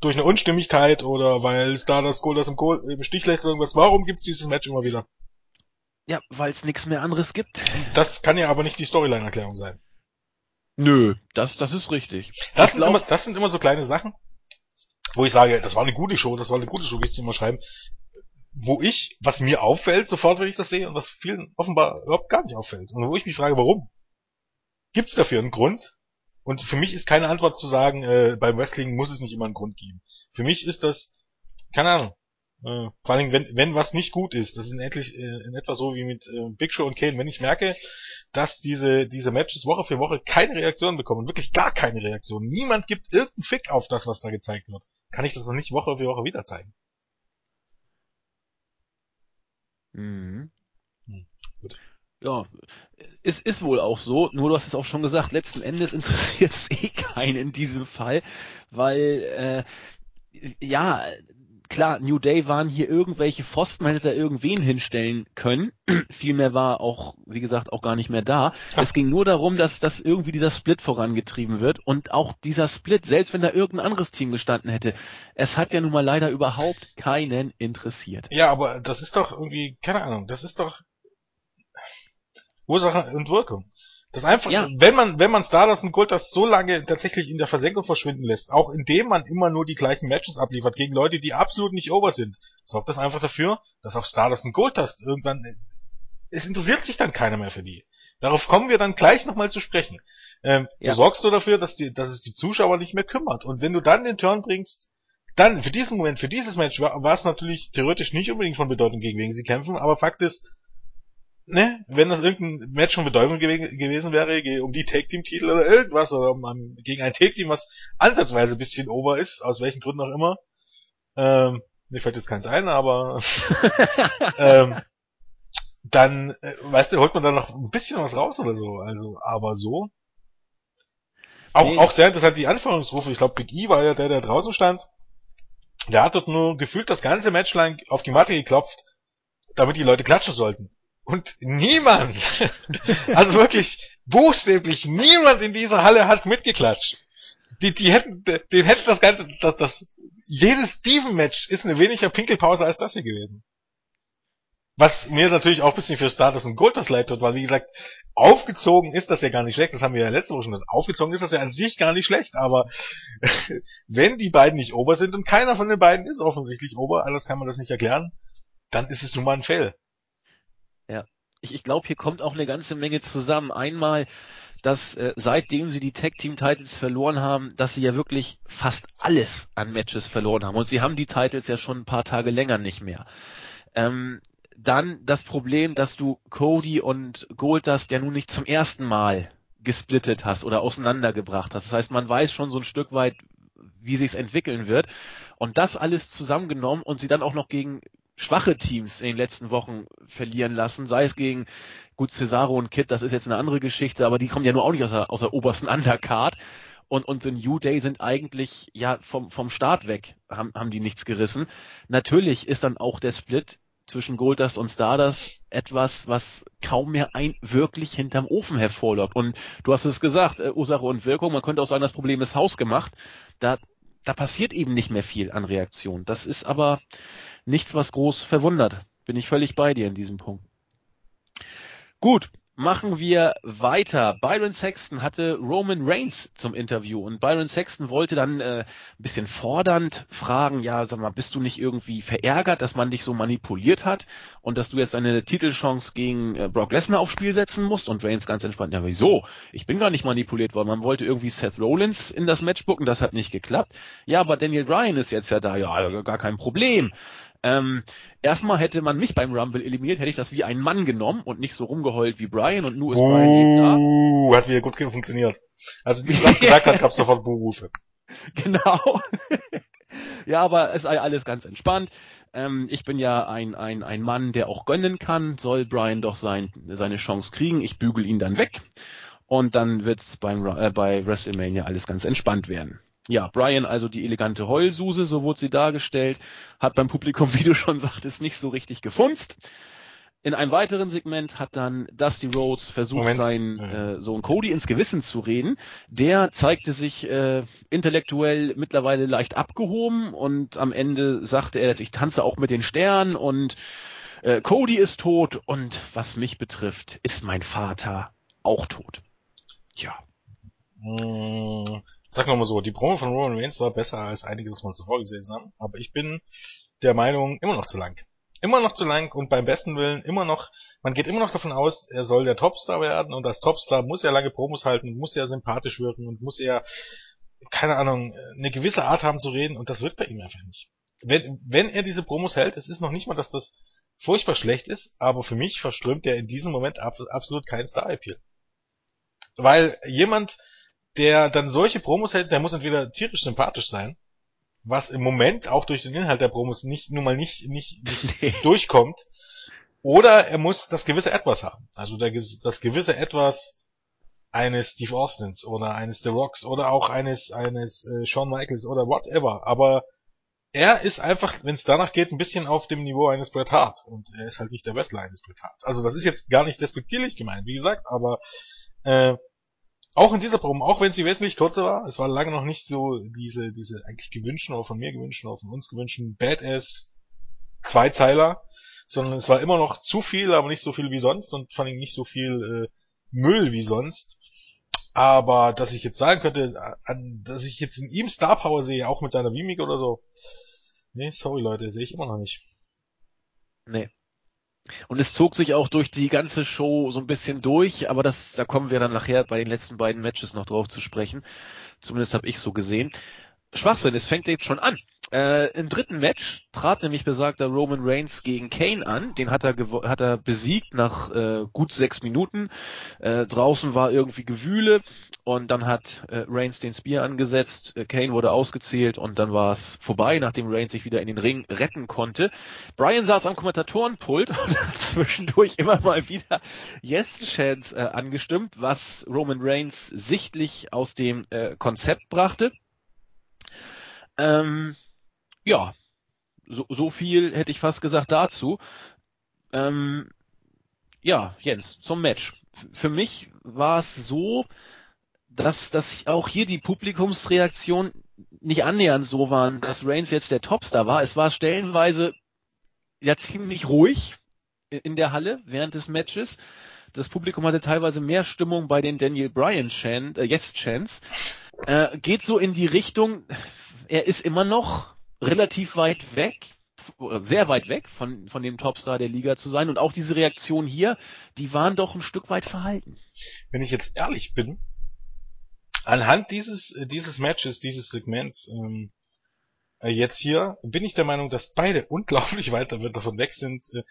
durch eine Unstimmigkeit oder weil Stardust Goldust im, Gold, im Stich lässt oder irgendwas. Warum gibt es dieses Match immer wieder? Ja, weil es nichts mehr anderes gibt. Das kann ja aber nicht die Storyline-Erklärung sein. Nö, das, das ist richtig. Das sind, glaub... immer, das sind immer so kleine Sachen, wo ich sage, das war eine gute Show, das war eine gute Show, wie es immer schreiben wo ich, was mir auffällt, sofort, wenn ich das sehe, und was vielen offenbar überhaupt gar nicht auffällt. Und wo ich mich frage, warum? Gibt es dafür einen Grund? Und für mich ist keine Antwort zu sagen, äh, beim Wrestling muss es nicht immer einen Grund geben. Für mich ist das, keine Ahnung, äh, vor allem, wenn, wenn was nicht gut ist, das ist in, etlich, äh, in etwa so wie mit äh, Big Show und Kane, wenn ich merke, dass diese, diese Matches Woche für Woche keine Reaktion bekommen, wirklich gar keine Reaktion, niemand gibt irgendeinen Fick auf das, was da gezeigt wird, kann ich das doch nicht Woche für Woche wieder zeigen. Mhm. Hm, ja, es ist wohl auch so, nur du hast es auch schon gesagt, letzten Endes interessiert es eh keinen in diesem Fall, weil äh, ja, klar, New Day waren hier irgendwelche Pfosten, man hätte da irgendwen hinstellen können. Viel mehr war auch, wie gesagt, auch gar nicht mehr da. Ach. Es ging nur darum, dass, dass irgendwie dieser Split vorangetrieben wird und auch dieser Split, selbst wenn da irgendein anderes Team gestanden hätte, es hat ja nun mal leider überhaupt keinen interessiert. Ja, aber das ist doch irgendwie, keine Ahnung, das ist doch Ursache und Wirkung. Das einfach, ja. wenn man, wenn man Stardust und Goldust so lange tatsächlich in der Versenkung verschwinden lässt, auch indem man immer nur die gleichen Matches abliefert gegen Leute, die absolut nicht over sind, sorgt das einfach dafür, dass auch Stardust und Goldust irgendwann, es interessiert sich dann keiner mehr für die. Darauf kommen wir dann gleich nochmal zu sprechen. Ähm, ja. Du sorgst so dafür, dass, die, dass es die Zuschauer nicht mehr kümmert. Und wenn du dann den Turn bringst, dann für diesen Moment, für dieses Match war, war es natürlich theoretisch nicht unbedingt von Bedeutung, gegen wen sie kämpfen, aber Fakt ist, ne, wenn das irgendein Match von Bedeutung gew gewesen wäre, um die Take-Team-Titel oder irgendwas, oder um, gegen ein Take-Team, was ansatzweise ein bisschen over ist, aus welchen Gründen auch immer, ähm, mir fällt jetzt keins ein, aber ähm, dann, äh, weißt du, holt man da noch ein bisschen was raus oder so, also, aber so. Auch, nee. auch sehr interessant die Anführungsrufe, ich glaube, Big E war ja der, der draußen stand, der hat dort nur gefühlt das ganze Match lang auf die Matte geklopft, damit die Leute klatschen sollten. Und niemand, also wirklich buchstäblich niemand in dieser Halle hat mitgeklatscht. Die, die hätten, den hätte das ganze, das, das, jedes Steven-Match ist eine weniger Pinkelpause als das hier gewesen. Was mir natürlich auch ein bisschen für Status und Gold das leid tut, weil wie gesagt, aufgezogen ist das ja gar nicht schlecht, das haben wir ja letzte Woche schon gesagt, aufgezogen ist das ja an sich gar nicht schlecht, aber wenn die beiden nicht ober sind und keiner von den beiden ist offensichtlich ober, alles kann man das nicht erklären, dann ist es nun mal ein Fail. Ja. Ich, ich glaube, hier kommt auch eine ganze Menge zusammen. Einmal, dass äh, seitdem sie die Tag Team Titles verloren haben, dass sie ja wirklich fast alles an Matches verloren haben. Und sie haben die Titles ja schon ein paar Tage länger nicht mehr. Ähm, dann das Problem, dass du Cody und Goldust ja nun nicht zum ersten Mal gesplittet hast oder auseinandergebracht hast. Das heißt, man weiß schon so ein Stück weit, wie sich's entwickeln wird. Und das alles zusammengenommen und sie dann auch noch gegen schwache Teams in den letzten Wochen verlieren lassen, sei es gegen gut Cesaro und Kid, das ist jetzt eine andere Geschichte, aber die kommen ja nur auch nicht aus der, aus der obersten Undercard. Und, und The New Day sind eigentlich ja vom, vom Start weg, haben, haben die nichts gerissen. Natürlich ist dann auch der Split zwischen Goldust und Stardust etwas, was kaum mehr ein wirklich hinterm Ofen hervorlockt. Und du hast es gesagt, äh, Ursache und Wirkung, man könnte auch sagen, das Problem ist hausgemacht. Da, da passiert eben nicht mehr viel an Reaktion. Das ist aber nichts, was groß verwundert. Bin ich völlig bei dir in diesem Punkt. Gut, machen wir weiter. Byron Sexton hatte Roman Reigns zum Interview und Byron Sexton wollte dann äh, ein bisschen fordernd fragen, ja, sag mal, bist du nicht irgendwie verärgert, dass man dich so manipuliert hat und dass du jetzt eine Titelchance gegen äh, Brock Lesnar aufs Spiel setzen musst? Und Reigns ganz entspannt, ja, wieso? Ich bin gar nicht manipuliert worden. Man wollte irgendwie Seth Rollins in das Match bucken, das hat nicht geklappt. Ja, aber Daniel Bryan ist jetzt ja da, ja, gar kein Problem. Ähm, erstmal hätte man mich beim Rumble eliminiert, hätte ich das wie ein Mann genommen und nicht so rumgeheult wie Brian und nur ist uh, Brian eben da. Uh, hat wieder gut funktioniert. Als ich das gesagt hat, gab es sofort Buhrufe. Genau. ja, aber es sei alles ganz entspannt. Ähm, ich bin ja ein, ein, ein Mann, der auch gönnen kann. Soll Brian doch sein, seine Chance kriegen. Ich bügel ihn dann weg. Und dann wird's beim, äh, bei WrestleMania alles ganz entspannt werden. Ja, Brian also die elegante Heulsuse, so wurde sie dargestellt, hat beim Publikum, wie du schon sagtest, nicht so richtig gefunzt. In einem weiteren Segment hat dann Dusty Rhodes versucht, Moment. seinen äh, Sohn Cody ins Gewissen zu reden. Der zeigte sich äh, intellektuell mittlerweile leicht abgehoben und am Ende sagte er, ich tanze auch mit den Sternen und äh, Cody ist tot und was mich betrifft, ist mein Vater auch tot. Ja. Hm, Sagen wir mal so, die Promo von Roman Reigns war besser als einige das mal zuvor gesehen haben, aber ich bin der Meinung, immer noch zu lang. Immer noch zu lang und beim besten Willen immer noch, man geht immer noch davon aus, er soll der Topstar werden und als Topstar muss er lange Promos halten und muss er sympathisch wirken und muss er, keine Ahnung, eine gewisse Art haben zu reden und das wird bei ihm einfach nicht. Wenn, wenn er diese Promos hält, es ist noch nicht mal, dass das furchtbar schlecht ist, aber für mich verströmt er in diesem Moment absolut keinen Star-Appeal. Weil jemand, der dann solche Promos hält, der muss entweder tierisch sympathisch sein, was im Moment auch durch den Inhalt der Promos nicht, nun mal nicht, nicht, nicht nee. durchkommt, oder er muss das gewisse Etwas haben. Also der, das gewisse Etwas eines Steve Austins oder eines The Rocks oder auch eines, eines äh, Shawn Michaels oder whatever. Aber er ist einfach, wenn es danach geht, ein bisschen auf dem Niveau eines Bret Hart. Und er ist halt nicht der Wrestler eines Bret Hart. Also das ist jetzt gar nicht despektierlich gemeint, wie gesagt, aber äh, auch in dieser Promo, auch wenn sie wesentlich kürzer war, es war lange noch nicht so diese, diese eigentlich gewünschten oder von mir gewünschten oder von uns gewünschten Badass Zweizeiler, sondern es war immer noch zu viel, aber nicht so viel wie sonst und vor allem nicht so viel äh, Müll wie sonst. Aber dass ich jetzt sagen könnte, an, dass ich jetzt in ihm Star Power sehe, auch mit seiner Mimik oder so, nee, sorry Leute, sehe ich immer noch nicht. Nee. Und es zog sich auch durch die ganze Show so ein bisschen durch, aber das, da kommen wir dann nachher bei den letzten beiden Matches noch drauf zu sprechen. Zumindest habe ich so gesehen. Schwachsinn, es fängt jetzt schon an. Äh, Im dritten Match trat nämlich besagter Roman Reigns gegen Kane an. Den hat er, hat er besiegt nach äh, gut sechs Minuten. Äh, draußen war irgendwie Gewühle und dann hat äh, Reigns den Spear angesetzt. Äh, Kane wurde ausgezählt und dann war es vorbei, nachdem Reigns sich wieder in den Ring retten konnte. Brian saß am Kommentatorenpult und hat zwischendurch immer mal wieder Yes-Chants äh, angestimmt, was Roman Reigns sichtlich aus dem Konzept brachte. Ähm, ja, so, so viel hätte ich fast gesagt dazu. Ähm, ja, Jens, zum Match. Für mich war es so, dass, dass auch hier die Publikumsreaktion nicht annähernd so waren, dass Reigns jetzt der Topstar war. Es war stellenweise ja ziemlich ruhig in der Halle während des Matches. Das Publikum hatte teilweise mehr Stimmung bei den Daniel Bryan Chant, äh, Yes Chants. Äh, geht so in die Richtung, er ist immer noch relativ weit weg, sehr weit weg von, von dem Topstar der Liga zu sein. Und auch diese Reaktion hier, die waren doch ein Stück weit verhalten. Wenn ich jetzt ehrlich bin, anhand dieses, dieses Matches, dieses Segments, ähm, äh, jetzt hier, bin ich der Meinung, dass beide unglaublich weit davon weg sind. Äh,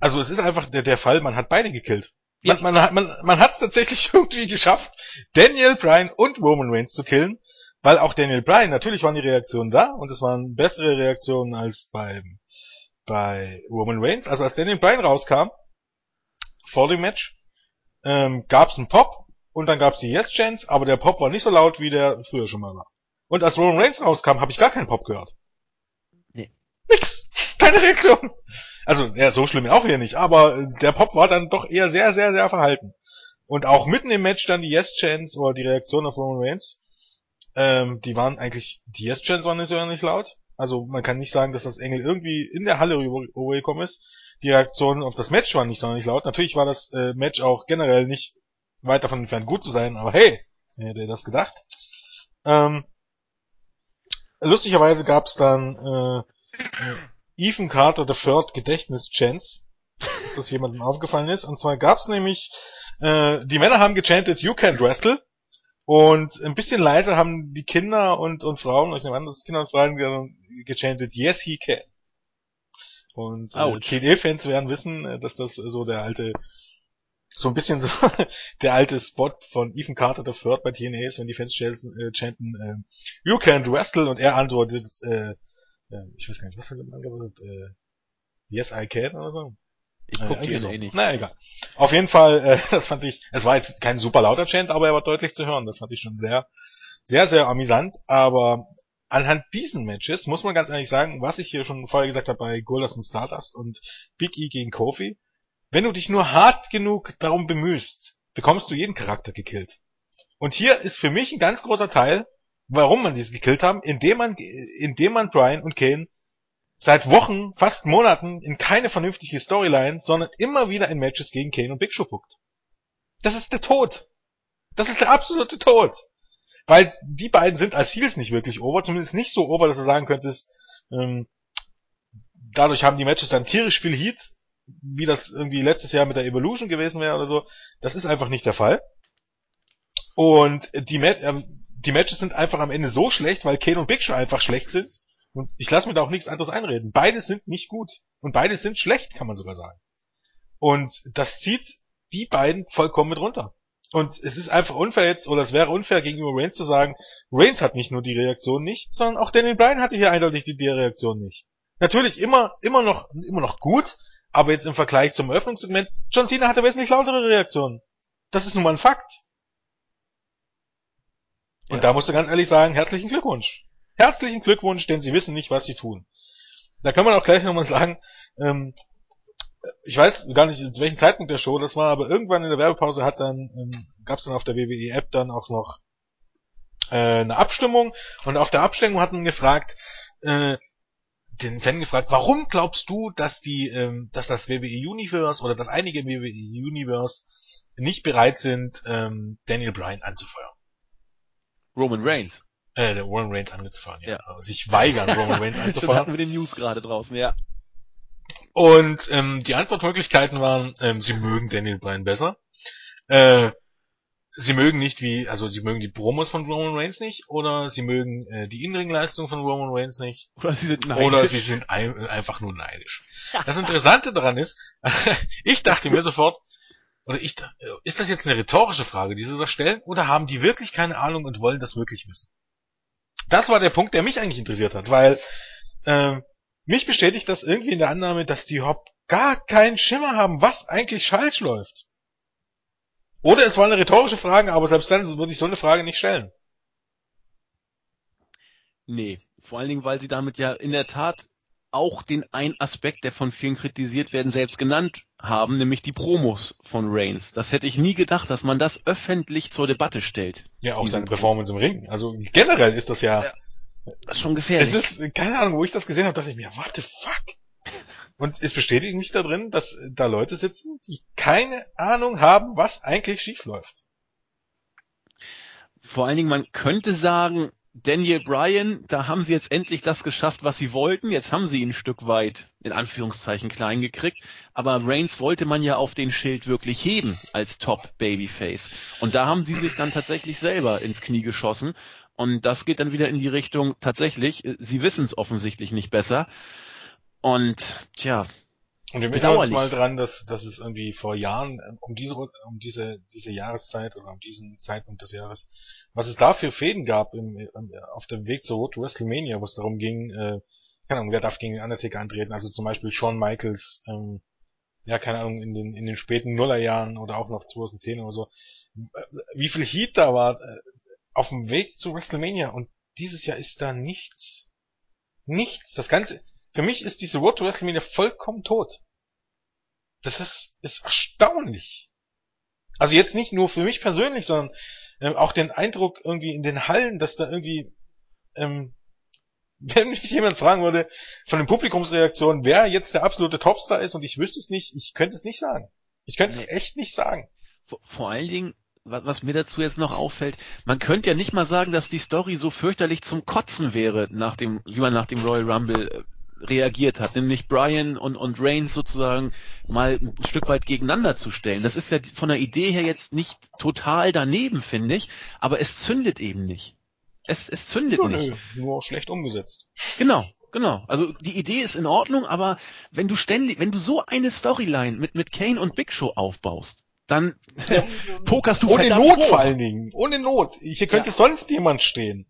also es ist einfach der, der Fall, man hat beide gekillt. Man, ja. man, man, man, man hat es tatsächlich irgendwie geschafft, Daniel Bryan und Roman Reigns zu killen. Weil auch Daniel Bryan, natürlich waren die Reaktionen da und es waren bessere Reaktionen als beim, bei Roman Reigns. Also als Daniel Bryan rauskam, vor dem Match, ähm, gab's einen Pop und dann gab's die Yes-Chance, aber der Pop war nicht so laut, wie der früher schon mal war. Und als Roman Reigns rauskam, habe ich gar keinen Pop gehört. Nee. Nix. Keine Reaktion. Also, ja, so schlimm auch hier nicht, aber der Pop war dann doch eher sehr, sehr, sehr verhalten. Und auch mitten im Match dann die Yes-Chance oder die Reaktion auf Roman Reigns ähm, die waren eigentlich, die Yes-Chants waren nicht so nicht laut. Also man kann nicht sagen, dass das Engel irgendwie in der Halle rübergekommen ist. Die Reaktionen auf das Match waren nicht so nicht laut. Natürlich war das äh, Match auch generell nicht weit davon entfernt gut zu sein, aber hey, wer hätte das gedacht? Ähm, lustigerweise gab es dann äh, äh, Ethan Carter Third Gedächtnis Chance, das jemandem aufgefallen ist. Und zwar gab es nämlich, äh, die Männer haben gechantet, you can wrestle. Und ein bisschen leiser haben die Kinder und, und Frauen, ich nehme an, dass Kinder und Frauen gechantet, yes, he can. Und äh, TNA-Fans werden wissen, äh, dass das so der alte, so ein bisschen so der alte Spot von Ethan Carter der Third bei TNA ist, wenn die Fans äh, chanten, äh, you can't wrestle und er antwortet, äh, äh, ich weiß gar nicht, was hat er geantwortet, äh, yes, I can oder so. Ich guck äh, die so. eh nicht. Na egal. Auf jeden Fall, äh, das fand ich, es war jetzt kein super lauter Chant, aber er war deutlich zu hören. Das fand ich schon sehr, sehr, sehr amüsant. Aber anhand diesen Matches muss man ganz ehrlich sagen, was ich hier schon vorher gesagt habe bei Goldust und Stardust und Big E gegen Kofi, wenn du dich nur hart genug darum bemühst, bekommst du jeden Charakter gekillt. Und hier ist für mich ein ganz großer Teil, warum man dies gekillt haben, indem man, indem man Brian und Kane seit Wochen, fast Monaten in keine vernünftige Storyline, sondern immer wieder in Matches gegen Kane und Big Show guckt. Das ist der Tod. Das ist der absolute Tod. Weil die beiden sind als Heels nicht wirklich over, zumindest nicht so over, dass du sagen könntest, ähm, dadurch haben die Matches dann tierisch viel Heat, wie das irgendwie letztes Jahr mit der Evolution gewesen wäre oder so. Das ist einfach nicht der Fall. Und die, Ma äh, die Matches sind einfach am Ende so schlecht, weil Kane und Big Show einfach schlecht sind, und ich lasse mir da auch nichts anderes einreden. Beide sind nicht gut. Und beide sind schlecht, kann man sogar sagen. Und das zieht die beiden vollkommen mit runter. Und es ist einfach unfair jetzt, oder es wäre unfair gegenüber Reigns zu sagen, Reigns hat nicht nur die Reaktion nicht, sondern auch Daniel Bryan hatte hier eindeutig die, die Reaktion nicht. Natürlich immer, immer noch, immer noch gut, aber jetzt im Vergleich zum Öffnungssegment, John Cena hatte wesentlich lautere Reaktionen. Das ist nun mal ein Fakt. Und ja. da musst du ganz ehrlich sagen, herzlichen Glückwunsch. Herzlichen Glückwunsch, denn sie wissen nicht, was sie tun. Da kann man auch gleich nochmal sagen, ähm, ich weiß gar nicht, zu welchem Zeitpunkt der Show das war, aber irgendwann in der Werbepause hat dann, ähm, gab es dann auf der WWE-App dann auch noch äh, eine Abstimmung und auf der Abstimmung hat man gefragt, äh, den Fan gefragt, warum glaubst du, dass die, ähm, dass das WWE Universe oder dass einige WWE Universe nicht bereit sind, ähm, Daniel Bryan anzufeuern? Roman Reigns. Äh, der Roman Reigns anzufahren, ja. ja. Sich weigern, Roman Reigns anzufahren. hatten wir den News gerade draußen, ja. Und ähm, die Antwortmöglichkeiten waren, ähm, sie mögen Daniel Bryan besser. Äh, sie mögen nicht wie, also sie mögen die Promos von Roman Reigns nicht, oder sie mögen äh, die Innenringleistung von Roman Reigns nicht, oder sie sind neidisch. Oder sie sind ein, einfach nur neidisch. Das Interessante daran ist, ich dachte mir sofort, oder ich, ist das jetzt eine rhetorische Frage, die sie da stellen, oder haben die wirklich keine Ahnung und wollen das wirklich wissen? Das war der Punkt, der mich eigentlich interessiert hat, weil äh, mich bestätigt das irgendwie in der Annahme, dass die überhaupt gar keinen Schimmer haben, was eigentlich scheiß läuft. Oder es war eine rhetorische Frage, aber selbst dann würde ich so eine Frage nicht stellen. Nee, vor allen Dingen, weil sie damit ja in der Tat auch den einen Aspekt, der von vielen kritisiert werden, selbst genannt haben, nämlich die Promos von Reigns. Das hätte ich nie gedacht, dass man das öffentlich zur Debatte stellt. Ja, auch seine Performance im Ring. Also generell ist das ja, ja schon gefährlich. Es ist, keine Ahnung, wo ich das gesehen habe, dachte ich mir, what the fuck? Und es bestätigt mich da drin, dass da Leute sitzen, die keine Ahnung haben, was eigentlich schief läuft. Vor allen Dingen, man könnte sagen, Daniel Bryan, da haben sie jetzt endlich das geschafft, was sie wollten. Jetzt haben sie ihn ein Stück weit, in Anführungszeichen, klein gekriegt. Aber Reigns wollte man ja auf den Schild wirklich heben als Top Babyface. Und da haben sie sich dann tatsächlich selber ins Knie geschossen. Und das geht dann wieder in die Richtung, tatsächlich, sie wissen es offensichtlich nicht besser. Und tja. Und wir erinnern uns mal dran, dass, dass es irgendwie vor Jahren ähm, um diese, um diese, diese Jahreszeit oder um diesen Zeitpunkt des Jahres, was es da für Fäden gab im, im, auf dem Weg zur Road to WrestleMania, wo es darum ging, äh, keine Ahnung, wer darf gegen den Undertaker antreten, also zum Beispiel Shawn Michaels, ähm, ja, keine Ahnung, in den, in den späten Nullerjahren oder auch noch 2010 oder so, wie viel Heat da war äh, auf dem Weg zu WrestleMania und dieses Jahr ist da nichts. Nichts. Das Ganze, für mich ist diese Road to WrestleMania vollkommen tot. Das ist, ist erstaunlich. Also jetzt nicht nur für mich persönlich, sondern ähm, auch den Eindruck irgendwie in den Hallen, dass da irgendwie, ähm, wenn mich jemand fragen würde, von den Publikumsreaktionen, wer jetzt der absolute Topstar ist und ich wüsste es nicht, ich könnte es nicht sagen. Ich könnte nee. es echt nicht sagen. Vor, vor allen Dingen, was mir dazu jetzt noch auffällt, man könnte ja nicht mal sagen, dass die Story so fürchterlich zum Kotzen wäre, nach dem, wie man nach dem Royal Rumble äh, reagiert hat, nämlich Brian und, und Reigns sozusagen mal ein Stück weit gegeneinander zu stellen. Das ist ja von der Idee her jetzt nicht total daneben, finde ich, aber es zündet eben nicht. Es, es zündet ja, nicht. Nur schlecht umgesetzt. Genau, genau. Also die Idee ist in Ordnung, aber wenn du ständig, wenn du so eine Storyline mit, mit Kane und Big Show aufbaust, dann ja, pokerst du Ohne Not hoch. vor allen Dingen. Ohne Not. Hier könnte ja. sonst jemand stehen.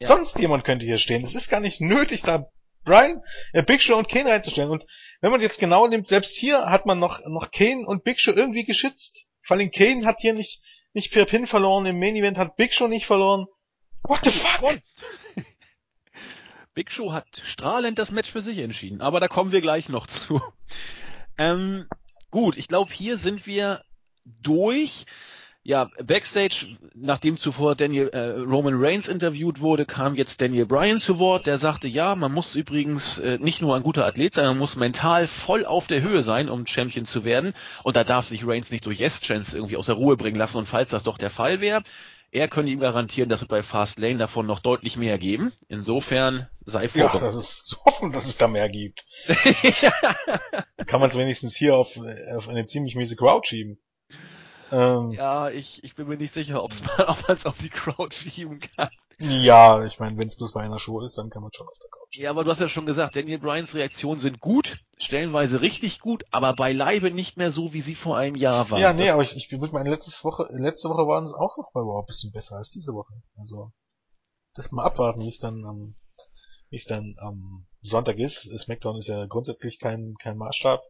Ja. Sonst jemand könnte hier stehen. Es ist gar nicht nötig, da Brian, äh, Big Show und Kane reinzustellen. Und wenn man jetzt genau nimmt, selbst hier hat man noch, noch Kane und Big Show irgendwie geschützt. Vor allem Kane hat hier nicht, nicht per Pin verloren, im Main Event hat Big Show nicht verloren. What the fuck? Big Show hat strahlend das Match für sich entschieden, aber da kommen wir gleich noch zu. Ähm, gut, ich glaube, hier sind wir durch. Ja, Backstage, nachdem zuvor Daniel äh, Roman Reigns interviewt wurde, kam jetzt Daniel Bryan zu Wort. Der sagte, ja, man muss übrigens äh, nicht nur ein guter Athlet sein, man muss mental voll auf der Höhe sein, um Champion zu werden. Und da darf sich Reigns nicht durch Yes-Chance irgendwie aus der Ruhe bringen lassen. Und falls das doch der Fall wäre, er könne ihm garantieren, dass es bei Fast Lane davon noch deutlich mehr geben. Insofern sei froh. Ja, das ist zu hoffen, dass es da mehr gibt. Kann man es wenigstens hier auf, auf eine ziemlich miese Crowd schieben. Ähm, ja, ich, ich bin mir nicht sicher, ob's mal, ob man es auf die Crowd schieben kann. Ja, ich meine, wenn es bloß bei einer Show ist, dann kann man schon auf der Couch. Ja, aber du hast ja schon gesagt, Daniel Bryans Reaktionen sind gut, stellenweise richtig gut, aber beileibe nicht mehr so, wie sie vor einem Jahr waren. Ja, nee, das aber ich, ich würde meine letzte Woche, letzte Woche waren es auch noch mal überhaupt ein bisschen besser als diese Woche. Also, das mal abwarten, wie es dann am, wie es dann am Sonntag ist. SmackDown ist ja grundsätzlich kein, kein Maßstab.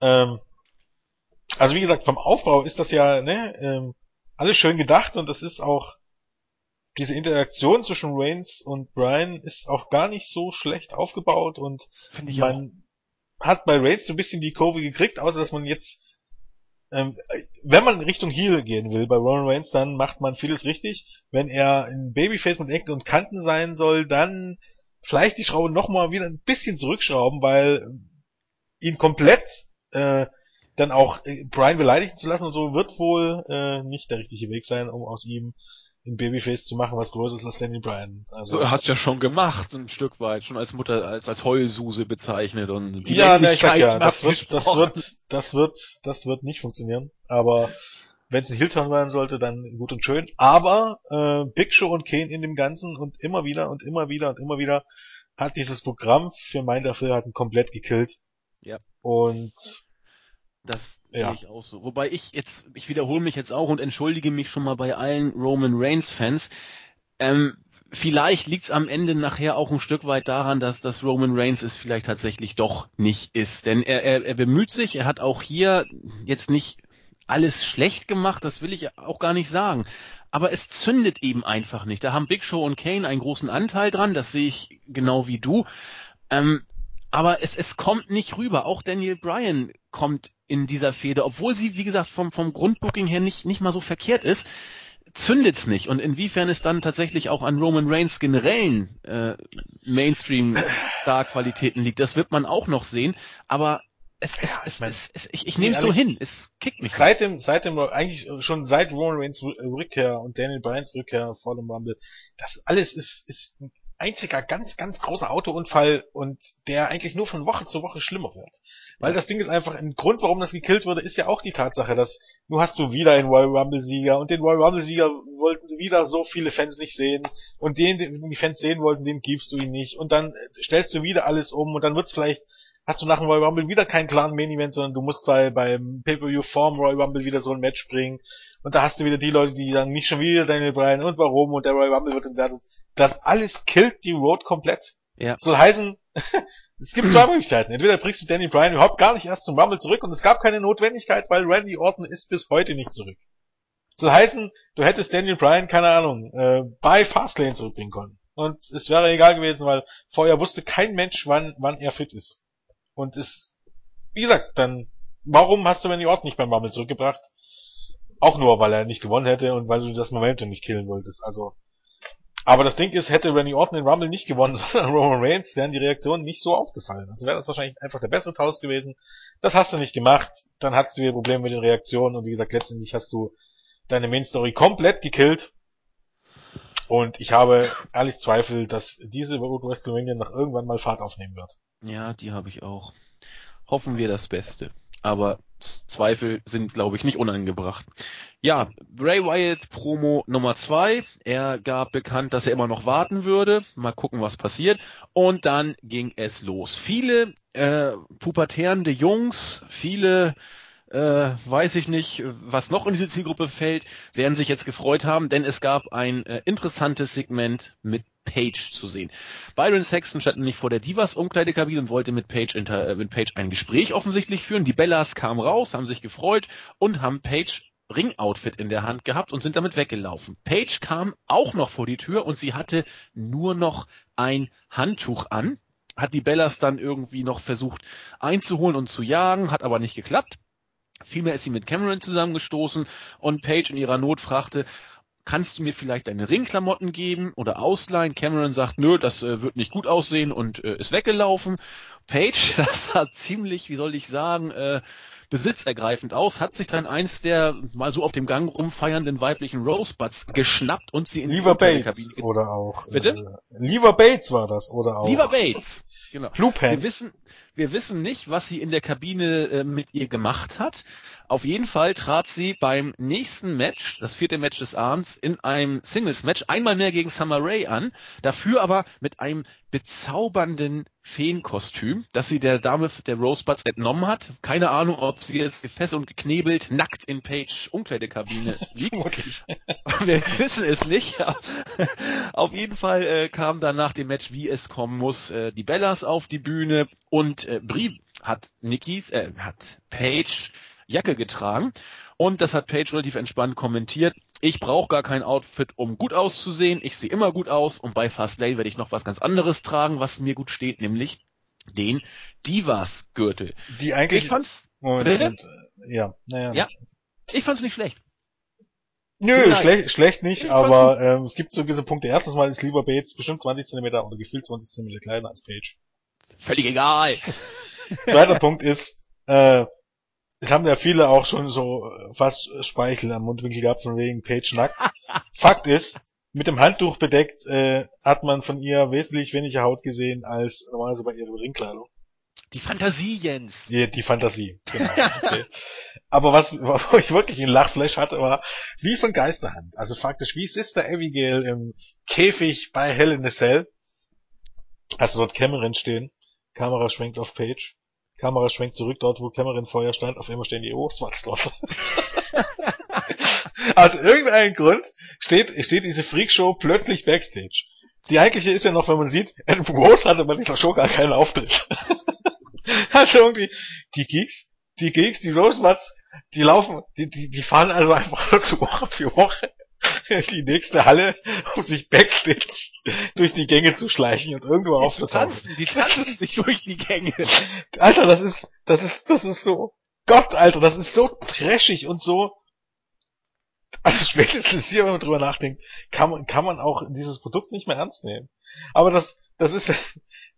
Ähm, also wie gesagt, vom Aufbau ist das ja ne, ähm, alles schön gedacht und das ist auch diese Interaktion zwischen Reigns und Brian ist auch gar nicht so schlecht aufgebaut und man auch. hat bei Reigns so ein bisschen die Kurve gekriegt, außer dass man jetzt ähm, wenn man Richtung Heel gehen will bei Roman Reigns, dann macht man vieles richtig. Wenn er ein Babyface mit Ecken und Kanten sein soll, dann vielleicht die Schraube nochmal wieder ein bisschen zurückschrauben, weil ihn komplett äh, dann auch äh, Brian beleidigen zu lassen und so wird wohl äh, nicht der richtige Weg sein, um aus ihm ein Babyface zu machen, was größer ist als Danny Bryan. Also er hat ja schon gemacht, ein Stück weit, schon als Mutter, als als Heulsuse bezeichnet und die ja, ne, ich sag ja, das wird, das wird, das wird, das wird nicht funktionieren. Aber wenn es ein Heel-Turn sein sollte, dann gut und schön. Aber äh, Big Show und Kane in dem Ganzen und immer wieder und immer wieder und immer wieder hat dieses Programm für mein Dafürhalten komplett gekillt. Ja. Und das ja. sehe ich auch so. Wobei ich jetzt, ich wiederhole mich jetzt auch und entschuldige mich schon mal bei allen Roman Reigns Fans. Ähm, vielleicht liegt es am Ende nachher auch ein Stück weit daran, dass das Roman Reigns es vielleicht tatsächlich doch nicht ist. Denn er, er, er bemüht sich, er hat auch hier jetzt nicht alles schlecht gemacht, das will ich auch gar nicht sagen. Aber es zündet eben einfach nicht. Da haben Big Show und Kane einen großen Anteil dran, das sehe ich genau wie du. Ähm, aber es, es kommt nicht rüber. Auch Daniel Bryan kommt in dieser Fehde, obwohl sie, wie gesagt, vom, vom Grundbooking her nicht, nicht mal so verkehrt ist, zündet's nicht. Und inwiefern es dann tatsächlich auch an Roman Reigns generellen äh, Mainstream-Star-Qualitäten liegt, das wird man auch noch sehen. Aber es, es, ja, es, es, es, ich, ich nehme es so hin. Es kickt mich. Seit dem, seit dem, eigentlich schon seit Roman Reigns Rückkehr und Daniel Bryans Rückkehr vor dem Rumble, das alles ist, ist einziger ganz, ganz großer Autounfall und der eigentlich nur von Woche zu Woche schlimmer wird. Weil das Ding ist einfach, ein Grund, warum das gekillt wurde, ist ja auch die Tatsache, dass nu hast du wieder einen Royal Rumble Sieger und den Royal Rumble Sieger wollten wieder so viele Fans nicht sehen und den, den die Fans sehen wollten, dem gibst du ihn nicht und dann stellst du wieder alles um und dann wird's vielleicht hast du nach dem Royal Rumble wieder keinen klaren Main Event, sondern du musst bei beim Pay-per-view Form Royal Rumble wieder so ein Match bringen und da hast du wieder die Leute, die sagen nicht schon wieder Daniel Bryan und warum und der Royal Rumble wird entwertet. Das alles killt die Road komplett. Ja. Soll heißen, es gibt zwei Möglichkeiten. Entweder bringst du Danny Bryan überhaupt gar nicht erst zum Rumble zurück und es gab keine Notwendigkeit, weil Randy Orton ist bis heute nicht zurück. Soll heißen, du hättest Daniel Bryan, keine Ahnung, äh, bei Fastlane zurückbringen können. Und es wäre egal gewesen, weil vorher wusste kein Mensch, wann, wann er fit ist. Und es, wie gesagt, dann, warum hast du Randy Orton nicht beim Rumble zurückgebracht? Auch nur, weil er nicht gewonnen hätte und weil du das Momentum nicht killen wolltest. Also, aber das Ding ist, hätte Randy Orton den Rumble nicht gewonnen, sondern Roman Reigns, wären die Reaktionen nicht so aufgefallen. Also wäre das wahrscheinlich einfach der bessere Tausch gewesen. Das hast du nicht gemacht. Dann hattest du wieder Probleme mit den Reaktionen und wie gesagt, letztendlich hast du deine Main Story komplett gekillt. Und ich habe ehrlich Zweifel, dass diese Road WrestleMania noch irgendwann mal Fahrt aufnehmen wird. Ja, die habe ich auch. Hoffen wir das Beste. Aber Zweifel sind, glaube ich, nicht unangebracht. Ja, Bray Wyatt Promo Nummer zwei. Er gab bekannt, dass er immer noch warten würde. Mal gucken, was passiert. Und dann ging es los. Viele äh, pubertärende Jungs, viele äh, weiß ich nicht, was noch in diese Zielgruppe fällt, werden sich jetzt gefreut haben, denn es gab ein äh, interessantes Segment mit Page zu sehen. Byron Sexton stand nämlich vor der Divas Umkleidekabine und wollte mit Page, inter, äh, mit Page ein Gespräch offensichtlich führen. Die Bellas kamen raus, haben sich gefreut und haben Page Ring-Outfit in der Hand gehabt und sind damit weggelaufen. Page kam auch noch vor die Tür und sie hatte nur noch ein Handtuch an, hat die Bellas dann irgendwie noch versucht einzuholen und zu jagen, hat aber nicht geklappt. Vielmehr ist sie mit Cameron zusammengestoßen und Paige in ihrer Not fragte, kannst du mir vielleicht deine Ringklamotten geben oder ausleihen? Cameron sagt, nö, das äh, wird nicht gut aussehen und äh, ist weggelaufen. Paige, das sah ziemlich, wie soll ich sagen, äh, besitzergreifend aus, hat sich dann eins der mal so auf dem Gang rumfeiernden weiblichen Rosebuds geschnappt und sie in die Bates oder auch. Bitte? Äh, Lever Bates war das oder auch. Lever Bates, genau. Blue Pants. Wir wissen, wir wissen nicht, was sie in der Kabine äh, mit ihr gemacht hat. Auf jeden Fall trat sie beim nächsten Match, das vierte Match des Abends, in einem Singles-Match einmal mehr gegen Summer Rae an, dafür aber mit einem bezaubernden Feenkostüm, das sie der Dame der Rosebuds entnommen hat. Keine Ahnung, ob sie jetzt gefesselt und geknebelt nackt in Page Umkleidekabine liegt. Wir wissen es nicht. auf jeden Fall äh, kam dann nach dem Match, wie es kommen muss, äh, die Bellas auf die Bühne und äh, Brie hat Nikis, äh, hat Page Jacke getragen Und das hat Paige relativ entspannt kommentiert. Ich brauche gar kein Outfit, um gut auszusehen. Ich sehe immer gut aus und bei Fastlane werde ich noch was ganz anderes tragen, was mir gut steht, nämlich den Divas-Gürtel. Die eigentlich. Ich fand's. Moment, Moment, ja, naja. Ja. Ich fand's nicht schlecht. Nö, schlecht, schlecht nicht, aber ähm, es gibt so gewisse Punkte. Erstens mal ist lieber Bates bestimmt 20 Zentimeter oder gefühlt 20 Zentimeter kleiner als Page. Völlig egal. Zweiter Punkt ist, äh, es haben ja viele auch schon so äh, fast Speichel am Mundwinkel gehabt von wegen Page nackt. Fakt ist, mit dem Handtuch bedeckt äh, hat man von ihr wesentlich weniger Haut gesehen als normalerweise bei ihrer Ringkleidung. Die Fantasie, Jens. Die, die Fantasie, genau. Okay. Aber was, wo ich wirklich einen Lachflash hatte, war wie von Geisterhand. Also faktisch wie Sister Abigail im Käfig bei Hell in a Cell. Also dort Cameron stehen. Kamera schwenkt auf Page. Kamera schwenkt zurück dort, wo Cameron vorher stand. Auf einmal stehen die Oswalds dort. Aus irgendeinem Grund steht, steht diese Freakshow plötzlich Backstage. Die eigentliche ist ja noch, wenn man sieht, Adam Rose hatte bei dieser Show gar keinen Auftritt. also irgendwie, die Geeks, die Geeks, die Rosebuds, die laufen, die, die, die fahren also einfach nur zu Woche für Woche die nächste Halle, um sich Backstage durch die Gänge zu schleichen und irgendwo Die aufzutauchen. tanzen, die tanzen sich durch die Gänge. Alter, das ist, das ist, das ist so, Gott, Alter, das ist so trashig und so, also spätestens hier, wenn man drüber nachdenkt, kann man, kann man auch dieses Produkt nicht mehr ernst nehmen. Aber das, das ist,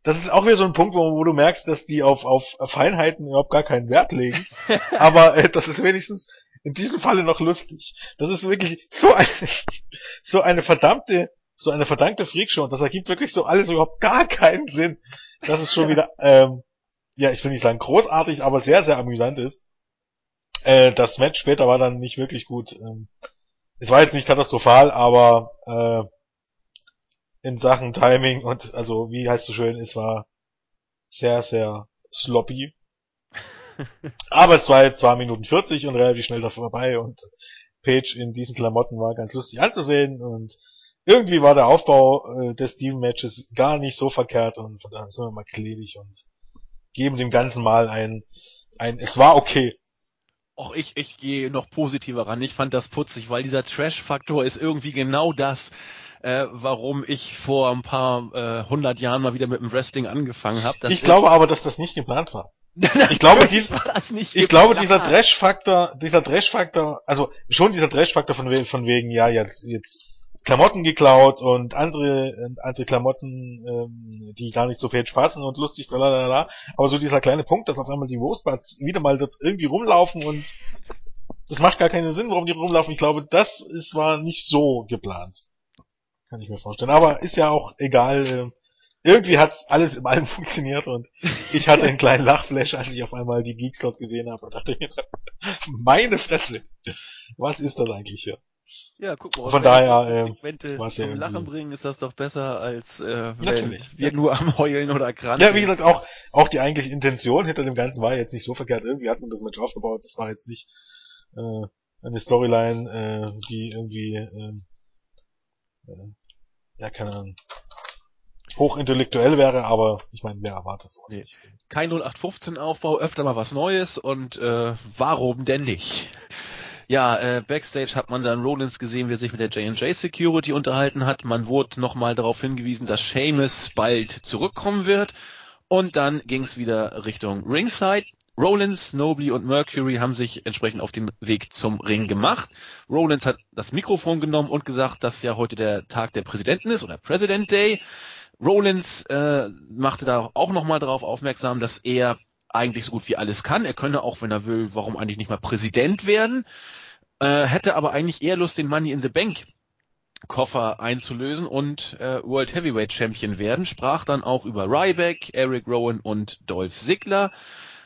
das ist auch wieder so ein Punkt, wo, wo du merkst, dass die auf, auf Feinheiten überhaupt gar keinen Wert legen. Aber äh, das ist wenigstens in diesem Falle noch lustig. Das ist wirklich so eine, so eine verdammte, so eine verdammte Freakshow. Und das ergibt wirklich so alles überhaupt gar keinen Sinn. Das ist schon wieder, ähm, ja, ich will nicht sagen großartig, aber sehr, sehr amüsant ist. Äh, das Match später war dann nicht wirklich gut. Ähm, es war jetzt nicht katastrophal, aber äh, in Sachen Timing und also wie heißt so schön, es war sehr, sehr sloppy. Aber es war jetzt 2 Minuten 40 und relativ schnell da vorbei und Page in diesen Klamotten war ganz lustig anzusehen und irgendwie war der Aufbau äh, des Steven-Matches gar nicht so verkehrt und von daher sind wir mal klebig und geben dem Ganzen mal ein, ein, es war okay. Och, ich, ich gehe noch positiver ran. Ich fand das putzig, weil dieser Trash-Faktor ist irgendwie genau das, äh, warum ich vor ein paar äh, hundert Jahren mal wieder mit dem Wrestling angefangen habe. Ich glaube aber, dass das nicht geplant war. Ich glaube, dies, ich glaube, dieser Trash-Faktor, dieser Trash-Faktor, also schon dieser Trash-Faktor von, we von wegen, ja, jetzt, jetzt Klamotten geklaut und andere, äh, andere Klamotten, ähm, die gar nicht so Page passen und lustig, tralalala. Aber so dieser kleine Punkt, dass auf einmal die Rosebuds wieder mal dort irgendwie rumlaufen und das macht gar keinen Sinn, warum die rumlaufen. Ich glaube, das ist, war nicht so geplant. Kann ich mir vorstellen. Aber ist ja auch egal. äh, Irgendwie hat alles im allem funktioniert und ich hatte einen kleinen Lachflash, als ich auf einmal die Geeks dort gesehen habe und dachte mir, meine Fresse, was ist das eigentlich hier? Ja, guck mal, Von daher, äh, Segmente war's ja zum Lachen irgendwie- bringen, ist das doch besser, als äh, wenn wir nur am Heulen oder krank Ja, wie gesagt, auch, auch die eigentliche Intention hinter dem Ganzen war jetzt nicht so verkehrt. Irgendwie hat man das Match aufgebaut. Das war jetzt nicht äh, eine Storyline, äh, die irgendwie, äh, äh, ja, keine Ahnung, hochintellektuell wäre, aber ich meine, wer erwartet sowas Nee. nicht? kein 0815 Aufbau, öfter mal was Neues und äh, warum denn nicht? Ja, äh, Backstage hat man dann Rollins gesehen, wie er sich mit der J&J Security unterhalten hat. Man wurde nochmal darauf hingewiesen, dass Seamus bald zurückkommen wird. Und dann ging es wieder Richtung Ringside. Rollins, Nobly und Mercury haben sich entsprechend auf den Weg zum Ring gemacht. Rollins hat das Mikrofon genommen und gesagt, dass ja heute der Tag der Präsidenten ist oder President Day. Rollins äh, machte da auch nochmal darauf aufmerksam, dass er eigentlich so gut wie alles kann. Er könne auch, wenn er will, warum eigentlich nicht mal Präsident werden. Äh, hätte aber eigentlich eher Lust, den Money in the Bank Koffer einzulösen und äh, World Heavyweight Champion werden. Sprach dann auch über Ryback, Eric Rowan und Dolph Ziggler.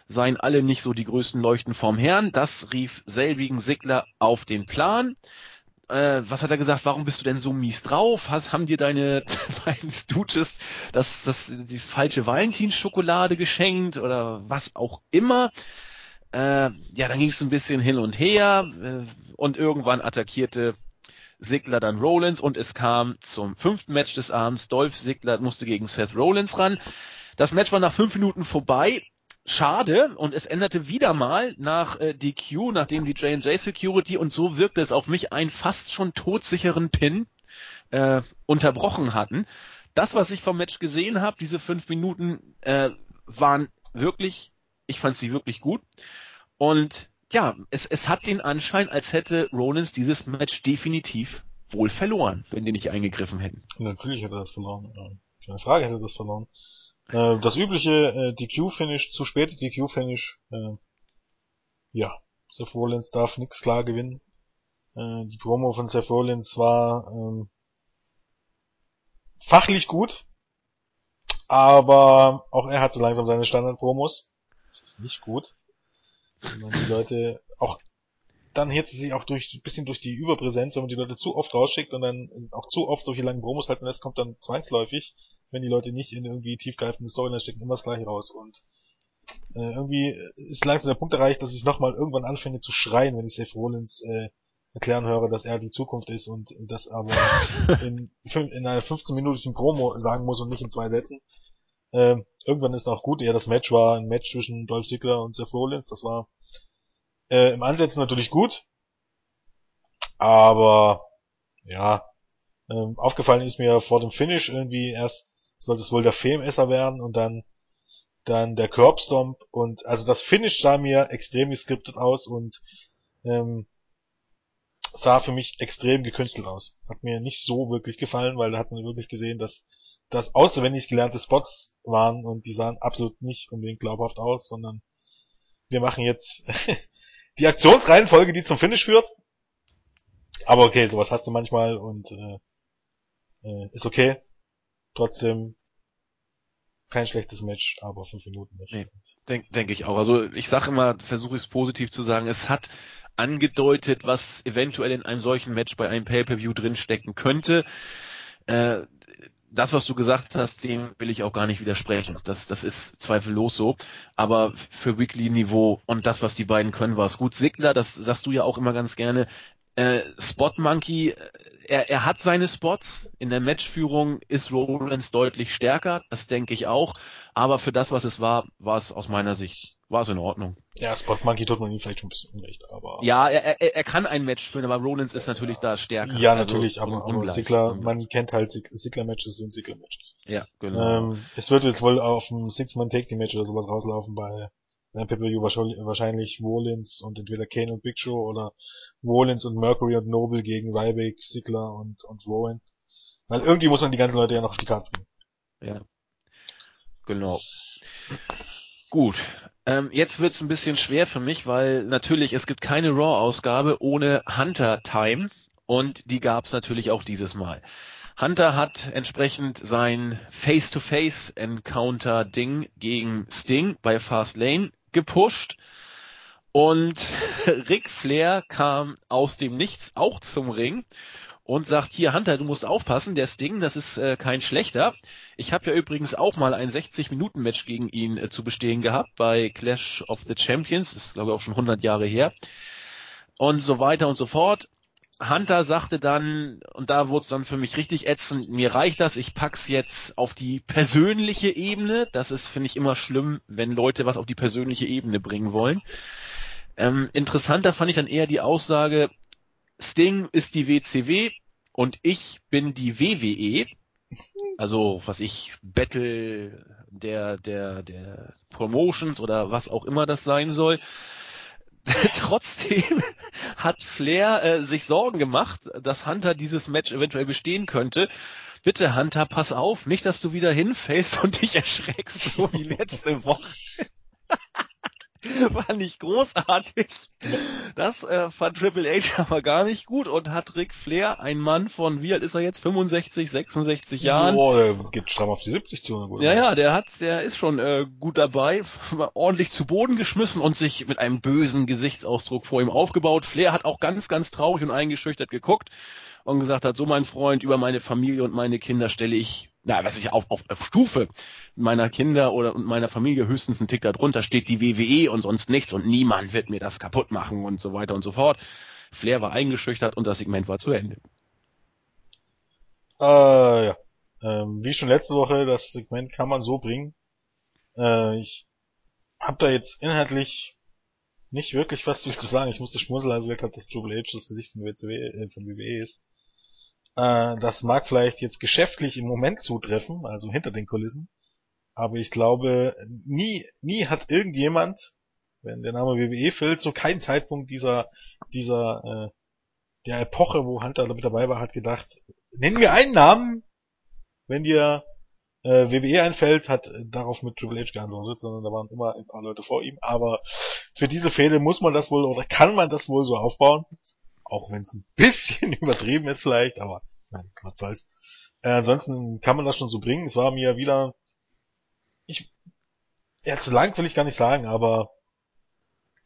Seien alle nicht so die größten Leuchten vom Herrn. Das rief selbigen Ziggler auf den Plan äh, was hat er gesagt, warum bist du denn so mies drauf? Hast, haben dir deine beiden Stooges das, das, die falsche Valentinsschokolade geschenkt oder was auch immer? Äh, ja, dann ging es ein bisschen hin und her äh, und irgendwann attackierte Sigler dann Rollins und es kam zum fünften Match des Abends. Dolph Sigler musste gegen Seth Rollins ran. Das Match war nach fünf Minuten vorbei. Schade und es änderte wieder mal nach äh, DQ, nachdem die J&J Security und so wirkte es auf mich einen fast schon todsicheren Pin äh, unterbrochen hatten. Das, was ich vom Match gesehen habe, diese fünf Minuten, äh, waren wirklich, ich fand sie wirklich gut. Und ja, es, es hat den Anschein, als hätte Rollins dieses Match definitiv wohl verloren, wenn die nicht eingegriffen hätten. Natürlich hätte er das verloren. Keine Frage hätte er das verloren. Äh, das übliche äh, DQ-Finish, zu spät DQ-Finish, äh, ja, Seth Rollins darf nix klar gewinnen. Äh, die Promo von Seth Rollins war ähm, fachlich gut, aber auch er hat so langsam seine Standard-Promos. Das ist nicht gut. Wenn man die Leute auch dann hätte sie auch durch ein bisschen durch die Überpräsenz, wenn man die Leute zu oft rausschickt und dann auch zu oft solche langen Promos halten lässt, kommt dann zwangsläufig, wenn die Leute nicht in irgendwie tiefgreifende Storylines stecken, immer das gleiche raus. Und äh, irgendwie ist langsam der Punkt erreicht, dass ich nochmal irgendwann anfange zu schreien, wenn ich Seth Rollins äh, erklären höre, dass er die Zukunft ist und das aber in, in einer 15-minütigen Promo sagen muss und nicht in zwei Sätzen. Äh, irgendwann ist auch gut, ja, das Match war ein Match zwischen Dolph Ziggler und Seth Rollins, das war äh, im Ansetzen natürlich gut, aber ja, ähm, aufgefallen ist mir vor dem Finish irgendwie erst sollte es wohl der Femesser werden und dann dann der Curbstomp und also das Finish sah mir extrem geskriptet aus und ähm, sah für mich extrem gekünstelt aus. Hat mir nicht so wirklich gefallen, weil da hat man wirklich gesehen, dass das auswendig gelernte Spots waren und die sahen absolut nicht unbedingt glaubhaft aus, sondern wir machen jetzt die Aktionsreihenfolge, die zum Finish führt. Aber okay, sowas hast du manchmal und äh, äh, ist okay. Trotzdem kein schlechtes Match, aber fünf Minuten Match. Nee, denke denk ich auch. Also ich sage immer, versuche es positiv zu sagen, es hat angedeutet, was eventuell in einem solchen Match bei einem Pay-Per-View drinstecken könnte. Äh, das, was du gesagt hast, dem will ich auch gar nicht widersprechen. Das, das ist zweifellos so. Aber für Weekly-Niveau und das, was die beiden können, war es gut. Sigler, das sagst du ja auch immer ganz gerne. Äh, Spot Monkey, äh, er, er hat seine Spots. In der Matchführung ist Rollins deutlich stärker. Das denke ich auch. Aber für das, was es war, war es aus meiner Sicht war es in Ordnung. Ja, Spot Monkey tut man ihm vielleicht schon ein bisschen unrecht, aber. Ja, er, er, er kann ein Match führen, aber Rollins ist natürlich ja. da stärker. Ja, natürlich, also, aber, aber Sigler, man kennt halt Sigler-Matches sind Sigler-Matches. Ja, genau. Ähm, es wird jetzt wohl auf dem Six-Man-Take-Team-Match oder sowas rauslaufen bei einem PPU wahrscheinlich Rollins und entweder Kane und Big Show oder Rollins und Mercury und Noble gegen Ryback, Sigler und, und Rowan. Weil irgendwie muss man die ganzen Leute ja noch auf die Karte bringen. Ja. Genau. Gut, ähm, jetzt wird's ein bisschen schwer für mich, weil natürlich es gibt keine Raw-Ausgabe ohne Hunter Time und die gab's natürlich auch dieses Mal. Hunter hat entsprechend sein Face-to-Face-Encounter-Ding gegen Sting bei Fastlane gepusht und Ric Flair kam aus dem Nichts auch zum Ring und sagt, hier Hunter, du musst aufpassen, der Sting, das ist äh, kein schlechter. Ich habe ja übrigens auch mal ein 60-Minuten-Match gegen ihn äh, zu bestehen gehabt bei Clash of the Champions, das ist glaube ich auch schon 100 Jahre her. Und so weiter und so fort. Hunter sagte dann, und da wurde es dann für mich richtig ätzend, mir reicht das, ich pack's jetzt auf die persönliche Ebene. Das ist, finde ich, immer schlimm, wenn Leute was auf die persönliche Ebene bringen wollen. Ähm, interessanter fand ich dann eher die Aussage, Sting ist die WCW und ich bin die WWE. Also, was ich, Battle der, der, der Promotions oder was auch immer das sein soll. Trotzdem hat Flair äh, sich Sorgen gemacht, dass Hunter dieses Match eventuell bestehen könnte. Bitte Hunter, pass auf, nicht, dass du wieder hinfällst und dich erschreckst, so wie letzte Woche. fand ich großartig. Das äh, fand Triple H aber gar nicht gut und hat Ric Flair, ein Mann von, wie alt ist er jetzt, 65, 66 Jahren. Boah, der geht stramm auf die 70 zu. Ja, ja, der hat, der ist schon äh, gut dabei, ordentlich zu Boden geschmissen und sich mit einem bösen Gesichtsausdruck vor ihm aufgebaut. Flair hat auch ganz, ganz traurig und eingeschüchtert geguckt und gesagt hat, so mein Freund, über meine Familie und meine Kinder stelle ich na, was ich auf, auf, auf Stufe meiner Kinder oder meiner Familie höchstens einen Tick darunter steht die WWE und sonst nichts und niemand wird mir das kaputt machen und so weiter und so fort. Flair war eingeschüchtert und das Segment war zu Ende. Äh, ja. Ähm, wie schon letzte Woche, das Segment kann man so bringen. Äh, ich hab da jetzt inhaltlich nicht wirklich was zu sagen. Ich musste schmunzeln, als er gesagt hat, dass Triple H das Gesicht von WCW, äh, von WWE ist. Äh, das mag vielleicht jetzt geschäftlich im Moment zutreffen, also hinter den Kulissen. Aber ich glaube, nie, nie hat irgendjemand, wenn der Name WWE fällt, zu keinem Zeitpunkt dieser, dieser, äh, der Epoche, wo Hunter mit dabei war, hat gedacht, nenn mir einen Namen, wenn dir äh, WWE einfällt, hat äh, darauf mit Triple H geantwortet, sondern da waren immer ein paar Leute vor ihm. Aber für diese Fehde muss man das wohl oder kann man das wohl so aufbauen. Auch wenn es ein bisschen übertrieben ist vielleicht, aber nein, was soll's. Äh, ansonsten kann man das schon so bringen. Es war mir wieder, ich, ja, zu lang will ich gar nicht sagen, aber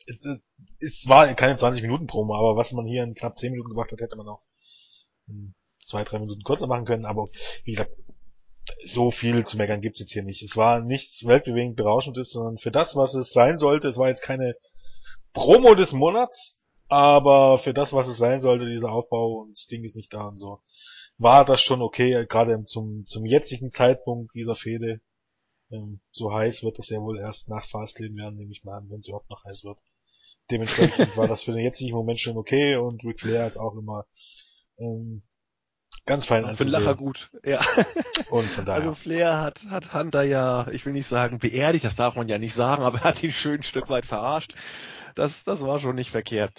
es, es war keine 20 Minuten Promo, aber was man hier in knapp 10 Minuten gemacht hat, hätte man auch in zwei, drei Minuten kürzer machen können. Aber wie gesagt, so viel zu meckern gibt's jetzt hier nicht. Es war nichts weltbewegend berauschendes, sondern für das, was es sein sollte, es war jetzt keine Promo des Monats, aber für das, was es sein sollte, dieser Aufbau und das Ding ist nicht da und so, war das schon okay, gerade zum, zum jetzigen Zeitpunkt dieser Fehde. Ähm, so heiß wird das ja wohl erst nach Fastlane werden, nehme ich mal an, wenn es überhaupt noch heiß wird. Dementsprechend war das für den jetzigen Moment schon okay und Ric Flair ist auch immer ähm, Ganz fein anzusehen. Für Lacher gut, ja. Und von daher. Also Flair hat, hat Hunter ja, ich will nicht sagen beerdigt, das darf man ja nicht sagen, aber er hat ihn schön ein Stück weit verarscht. Das, das war schon nicht verkehrt.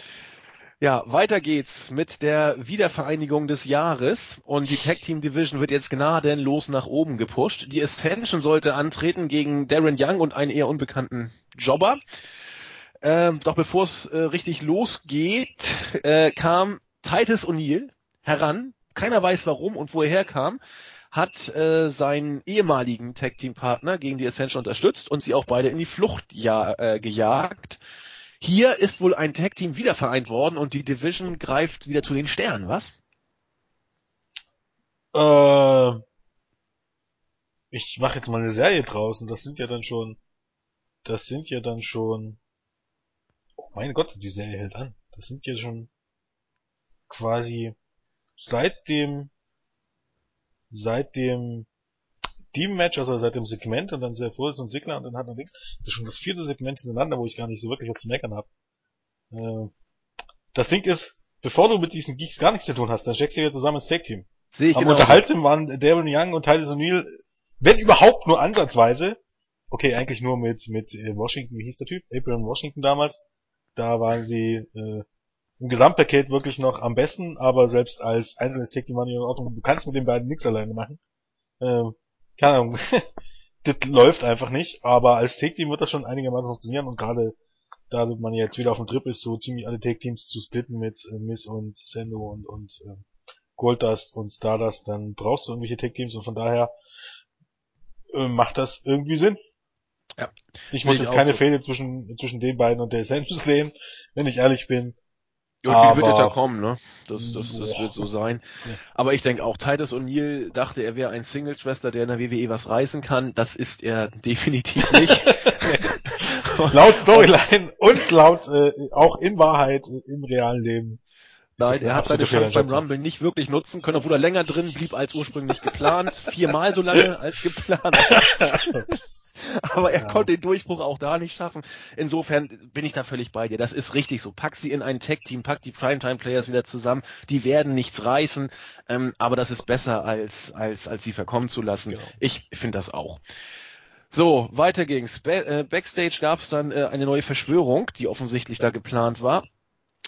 Ja, weiter geht's mit der Wiedervereinigung des Jahres und die Tag Team Division wird jetzt gnadenlos nach oben gepusht. Die Ascension sollte antreten gegen Darren Young und einen eher unbekannten Jobber. Ähm, doch bevor es äh, richtig losgeht, äh, kam Titus O'Neill heran keiner weiß warum und wo er herkam, hat äh, seinen ehemaligen Tag Team Partner gegen die Ascension unterstützt und sie auch beide in die Flucht ja, äh, gejagt. Hier ist wohl ein Tag Team wieder vereint worden und die Division greift wieder zu den Sternen, was? Äh, ich mache jetzt mal eine Serie draußen. Das sind ja dann schon, das sind ja dann schon, oh mein Gott, die Serie hält an. Das sind ja schon quasi seit dem, seit dem Team-Match, also seit dem Segment und dann sehr Furz und Sigler und dann hat er nichts. Das ist schon das vierte Segment hintereinander, wo ich gar nicht so wirklich was zu meckern habe. Äh, das Ding ist, bevor du mit diesen Geeks gar nichts zu tun hast, dann steckst du ja zusammen ins Tag-Team. Sehe ich Am genau. unterhaltsam waren Darren Young und Titus O'Neill, wenn überhaupt nur ansatzweise, okay, eigentlich nur mit, mit äh, Washington, wie hieß der Typ? Abraham Washington damals. Da waren sie äh, im Gesamtpaket wirklich noch am besten, aber selbst als einzelnes Take Team waren in Ordnung. Du kannst mit den beiden nichts alleine machen. Ähm, keine Ahnung. das läuft einfach nicht, aber als Take Team wird das schon einigermaßen funktionieren und gerade da man jetzt wieder auf dem Trip ist, so ziemlich alle Take Teams zu splitten mit äh, Miss und Sendo und, und äh, Goldust und Stardust, dann brauchst du irgendwelche Take Teams und von daher äh, macht das irgendwie Sinn. Ja. Ich muss jetzt keine so. Fehde zwischen, zwischen den beiden und der Essentials sehen, wenn ich ehrlich bin. Ja, die wird jetzt ja kommen, ne? Das, das, das wird so sein. Aber ich denke auch, Titus O'Neill dachte, er wäre ein Single-Schwester, der in der WWE was reißen kann. Das ist er definitiv nicht. laut Storyline und laut äh, auch in Wahrheit im realen Leben. Nein, er hat seine Chance beim Rumble nicht wirklich nutzen können, obwohl er länger drin blieb als ursprünglich geplant. Viermal so lange als geplant. Aber er ja. konnte den Durchbruch auch da nicht schaffen. Insofern bin ich da völlig bei dir. Das ist richtig so. Pack sie in ein Tech-Team, pack die Primetime-Players wieder zusammen. Die werden nichts reißen, ähm, aber das ist besser, als, als, als sie verkommen zu lassen. Genau. Ich finde das auch. So, weiter ging's. Äh, Backstage gab's dann äh, eine neue Verschwörung, die offensichtlich da geplant war.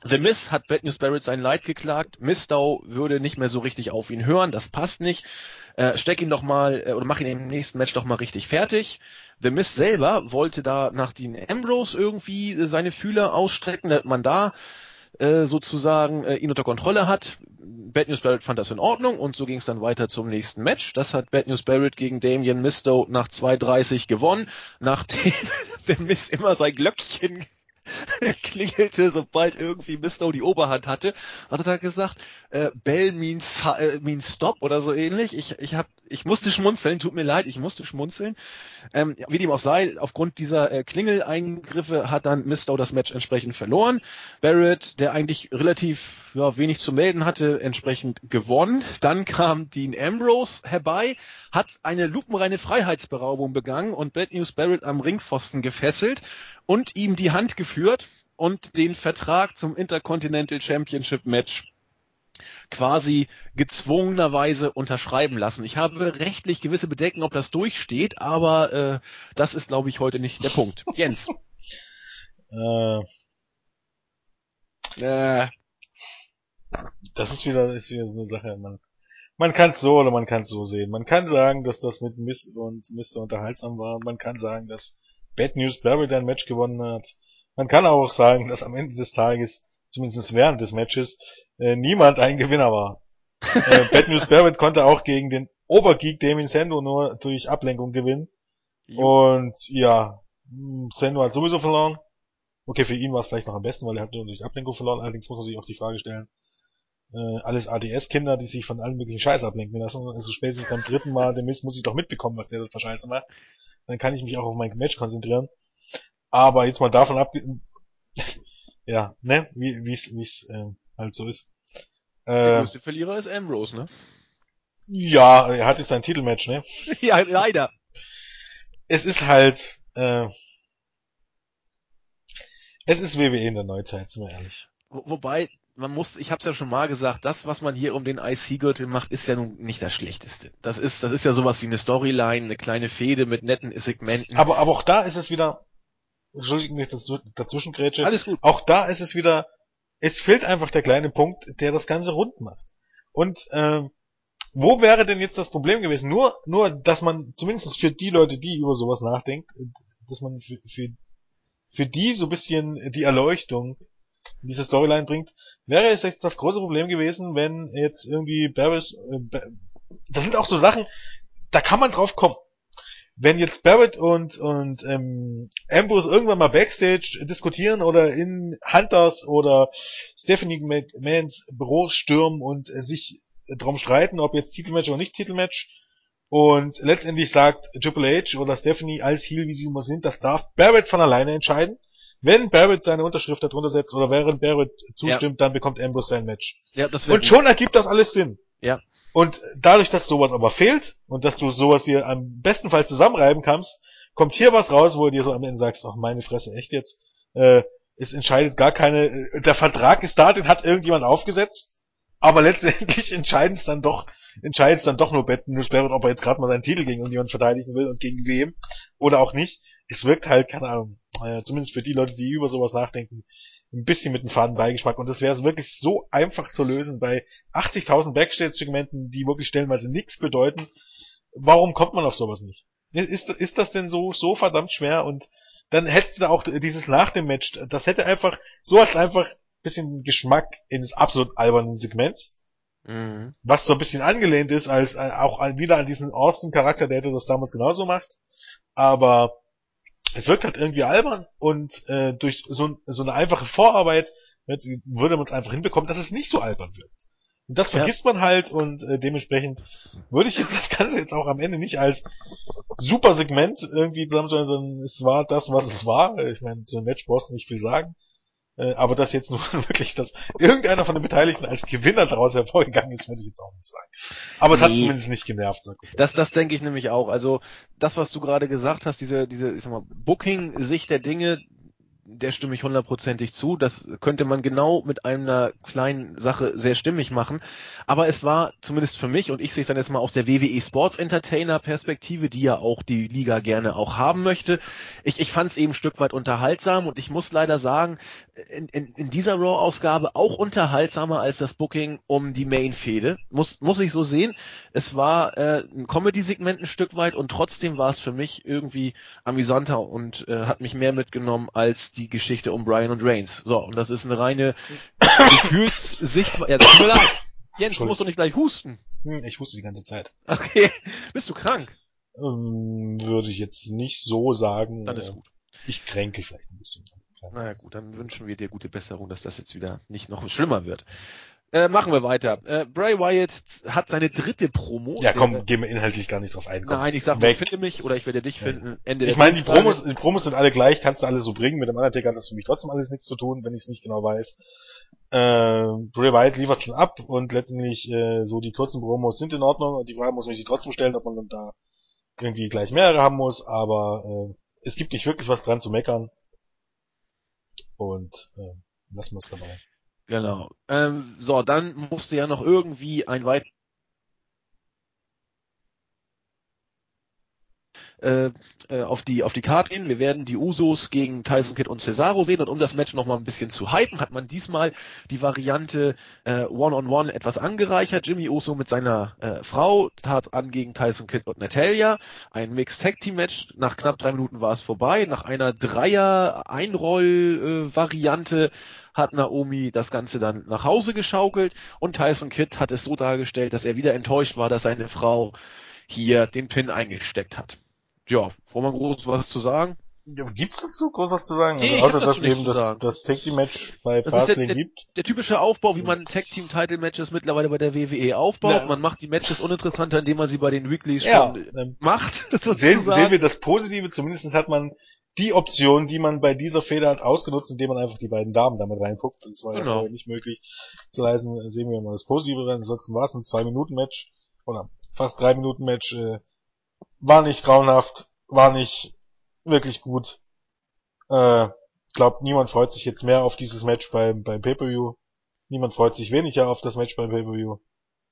The Miss hat Bad News Barrett sein Leid geklagt. Mistau würde nicht mehr so richtig auf ihn hören. Das passt nicht. Äh, steck ihn doch mal äh, oder mach ihn im nächsten Match doch mal richtig fertig. The Miss selber wollte da nach Dean Ambrose irgendwie äh, seine Fühler ausstrecken, damit man da äh, sozusagen äh, ihn unter Kontrolle hat. Bad News Barrett fand das in Ordnung und so ging es dann weiter zum nächsten Match. Das hat Bad News Barrett gegen Damien Misto nach 2.30 gewonnen, nachdem The Miss immer sein Glöckchen klingelte, sobald irgendwie Misto die Oberhand hatte, hat er da gesagt, äh, Bell means, äh, means stop oder so ähnlich. Ich, ich hab, ich musste schmunzeln, tut mir leid, ich musste schmunzeln. Ähm, wie dem auch sei, aufgrund dieser äh, Klingeleingriffe hat dann Misto das Match entsprechend verloren. Barrett, der eigentlich relativ ja, wenig zu melden hatte, entsprechend gewonnen. Dann kam Dean Ambrose herbei, hat eine lupenreine Freiheitsberaubung begangen und Bad News Barrett am Ringpfosten gefesselt und ihm die Hand geführt und den Vertrag zum Intercontinental Championship Match quasi gezwungenerweise unterschreiben lassen. Ich habe rechtlich gewisse Bedenken, ob das durchsteht, aber äh, das ist, glaube ich, heute nicht der Punkt. Jens. Äh, äh, das ist wieder, ist wieder so eine Sache. Man, man kann es so oder man kann es so sehen. Man kann sagen, dass das mit Miss und Mr. unterhaltsam war. Man kann sagen, dass Bad News Barry ein Match gewonnen hat. Man kann auch sagen, dass am Ende des Tages, zumindest während des Matches, äh, niemand ein Gewinner war. äh, Bad News Barrett konnte auch gegen den Obergeek Damien Sendo nur durch Ablenkung gewinnen. Jo. Und ja, Sendo hat sowieso verloren. Okay, für ihn war es vielleicht noch am besten, weil er hat nur durch Ablenkung verloren. Allerdings muss man sich auch die Frage stellen, äh, alles ADS-Kinder, die sich von allen möglichen Scheiß ablenken lassen. Also spätestens beim dritten Mal, der Mist muss ich doch mitbekommen, was der da für Scheiße macht. Dann kann ich mich auch auf mein Match konzentrieren. Aber jetzt mal davon ab, ja, ne, wie wie's wie's äh, halt so ist. Äh, der größte Verlierer ist Ambrose, ne? Ja, er hat jetzt sein Titelmatch, ne? ja, leider. Es ist halt, äh, es ist WWE in der Neuzeit, sind wir ehrlich. Wo, wobei, man muss, ich habe es ja schon mal gesagt, das, was man hier um den IC-Gürtel macht, ist ja nun nicht das Schlechteste. Das ist, das ist ja sowas wie eine Storyline, eine kleine Fehde mit netten Segmenten. Aber, aber auch da ist es wieder, Entschuldigung, nicht dazwischen grätsche. Alles gut. Auch da ist es wieder, es fehlt einfach der kleine Punkt, der das Ganze rund macht. Und ähm, wo wäre denn jetzt das Problem gewesen? Nur, nur, dass man zumindest für die Leute, die über sowas nachdenkt, dass man für, für, für die so ein bisschen die Erleuchtung diese Storyline bringt, wäre es jetzt das große Problem gewesen, wenn jetzt irgendwie Barris, äh, das sind auch so Sachen, da kann man drauf kommen. Wenn jetzt Barrett und, und ähm, Ambrose irgendwann mal Backstage diskutieren oder in Hunters oder Stephanie McMahons Büro stürmen und äh, sich drum streiten, ob jetzt Titelmatch oder nicht Titelmatch, und letztendlich sagt Triple H oder Stephanie als Heel, wie sie immer sind, das darf Barrett von alleine entscheiden. Wenn Barrett seine Unterschrift darunter setzt oder während Barrett zustimmt, ja. dann bekommt Ambrose sein Match. Ja, das und schon ergibt das alles Sinn. Ja. Und dadurch, dass sowas aber fehlt und dass du sowas hier am bestenfalls zusammenreiben kannst, kommt hier was raus, wo du dir so am Ende sagst, ach meine Fresse, echt jetzt? Äh, es entscheidet gar keine, äh, der Vertrag ist da, den hat irgendjemand aufgesetzt, aber letztendlich entscheidet es dann doch, entscheidet es dann doch nur Betten, nur Barrett, ob er jetzt gerade mal seinen Titel gegen irgendjemand verteidigen will und gegen wem oder auch nicht. Es wirkt halt, keine Ahnung, äh, zumindest für die Leute, die über sowas nachdenken, ein bisschen mit einem faden Beigeschmack. Und das wäre wirklich so einfach zu lösen bei 80.000 Backstage-Segmenten, die wirklich stellenweise nichts bedeuten. Warum kommt man auf sowas nicht? Ist, ist das denn so, so verdammt schwer? Und dann hättest du auch dieses nach dem Match, das hätte einfach, so als einfach bisschen Geschmack ins absolut albernen Segments. Mhm. Was so ein bisschen angelehnt ist, als äh, auch wieder an diesen Austin-Charakter, der hätte das damals genauso macht. Aber es wirkt halt irgendwie albern und äh, durch so, so eine einfache Vorarbeit würde man es einfach hinbekommen, dass es nicht so albern wird. Und das vergisst ja. man halt und äh, dementsprechend würde ich jetzt das Ganze jetzt auch am Ende nicht als super Segment irgendwie zusammenstellen, sondern es war das, was es war. Ich meine, so ein Match brauchst du nicht viel sagen. Äh, aber dass jetzt nur wirklich, dass irgendeiner von den Beteiligten als Gewinner daraus hervorgegangen ist, würde ich jetzt auch nicht sagen. Aber es nee. hat zumindest nicht genervt. Sag ich das, das denke ich nämlich auch. Also das, was du gerade gesagt hast, diese, diese, ich sag mal, Booking-Sicht der Dinge, der stimme ich hundertprozentig zu. Das könnte man genau mit einer kleinen Sache sehr stimmig machen. Aber es war zumindest für mich, und ich sehe es dann jetzt mal aus der WWE Sports Entertainer Perspektive, die ja auch die Liga gerne auch haben möchte. Ich, ich fand es eben ein Stück weit unterhaltsam und ich muss leider sagen, in, in, in dieser Raw-Ausgabe auch unterhaltsamer als das Booking um die Main-Fehde. Muss, muss ich so sehen. Es war äh, ein Comedy-Segment ein Stück weit und trotzdem war es für mich irgendwie amüsanter und äh, hat mich mehr mitgenommen als die Geschichte um Brian und Reigns. So, und das ist eine reine Gefühlssicht. Ja, tut mir leid. Jens, du musst doch nicht gleich husten. Hm, ich huste die ganze Zeit. Okay. Bist du krank? Ähm, würde ich jetzt nicht so sagen. Dann ist gut. Ich kränke vielleicht ein bisschen. Naja gut, dann wünschen wir dir gute Besserung, dass das jetzt wieder nicht noch schlimmer wird. Äh, machen wir weiter. Äh, Bray Wyatt hat seine dritte Promo. Ja, komm, gehen wir inhaltlich gar nicht drauf ein. Komm, Nein, ich sag, weg. finde mich oder ich werde dich finden. Ja. Ende ich meine, die Promos, die Promos sind alle gleich, kannst du alle so bringen. Mit dem Undertaker hat das für mich trotzdem alles nichts zu tun, wenn ich es nicht genau weiß. Äh, Bray Wyatt liefert schon ab und letztendlich äh, so die kurzen Promos sind in Ordnung und die Frage muss man sich trotzdem stellen, ob man dann da irgendwie gleich mehrere haben muss, aber äh, es gibt nicht wirklich was dran zu meckern. Und äh, lassen wir es dabei. Genau. Ähm, so, dann musste ja noch irgendwie ein weiteres äh, äh, auf die auf die Karte gehen. Wir werden die Usos gegen Tyson Kidd und Cesaro sehen und um das Match nochmal ein bisschen zu hypen, hat man diesmal die Variante äh, One-on-One -on -one etwas angereichert. Jimmy Uso mit seiner äh, Frau tat an gegen Tyson Kidd und Natalia. Ein Mixed Tag Team Match. Nach knapp drei Minuten war es vorbei. Nach einer Dreier Einroll äh, hat Naomi das Ganze dann nach Hause geschaukelt und Tyson Kidd hat es so dargestellt, dass er wieder enttäuscht war, dass seine Frau hier den Pin eingesteckt hat ja, wollen wir groß was zu sagen? Ja, gibt's dazu groß was zu sagen? Nee, also, außer dass eben das, das Tag Team Match bei das Fastlane gibt. Der typische Aufbau, wie man Tag Team Title Matches mittlerweile bei der WWE aufbaut. Na, man macht die Matches uninteressanter, indem man sie bei den Weeklies ja, schon ähm, macht. Sehen, sehen wir das Positive, zumindest hat man die Option, die man bei dieser Feder hat, ausgenutzt, indem man einfach die beiden Damen damit reinguckt. Das war genau. ja nicht möglich zu leisten. Sehen wir mal das Positive. Ansonsten war es ein zwei Minuten Match oder fast drei Minuten Match. Äh, war nicht grauenhaft, war nicht wirklich gut. Äh, glaub, niemand freut sich jetzt mehr auf dieses Match beim, beim Pay-Per-View. Niemand freut sich weniger auf das Match beim Pay-Per-View.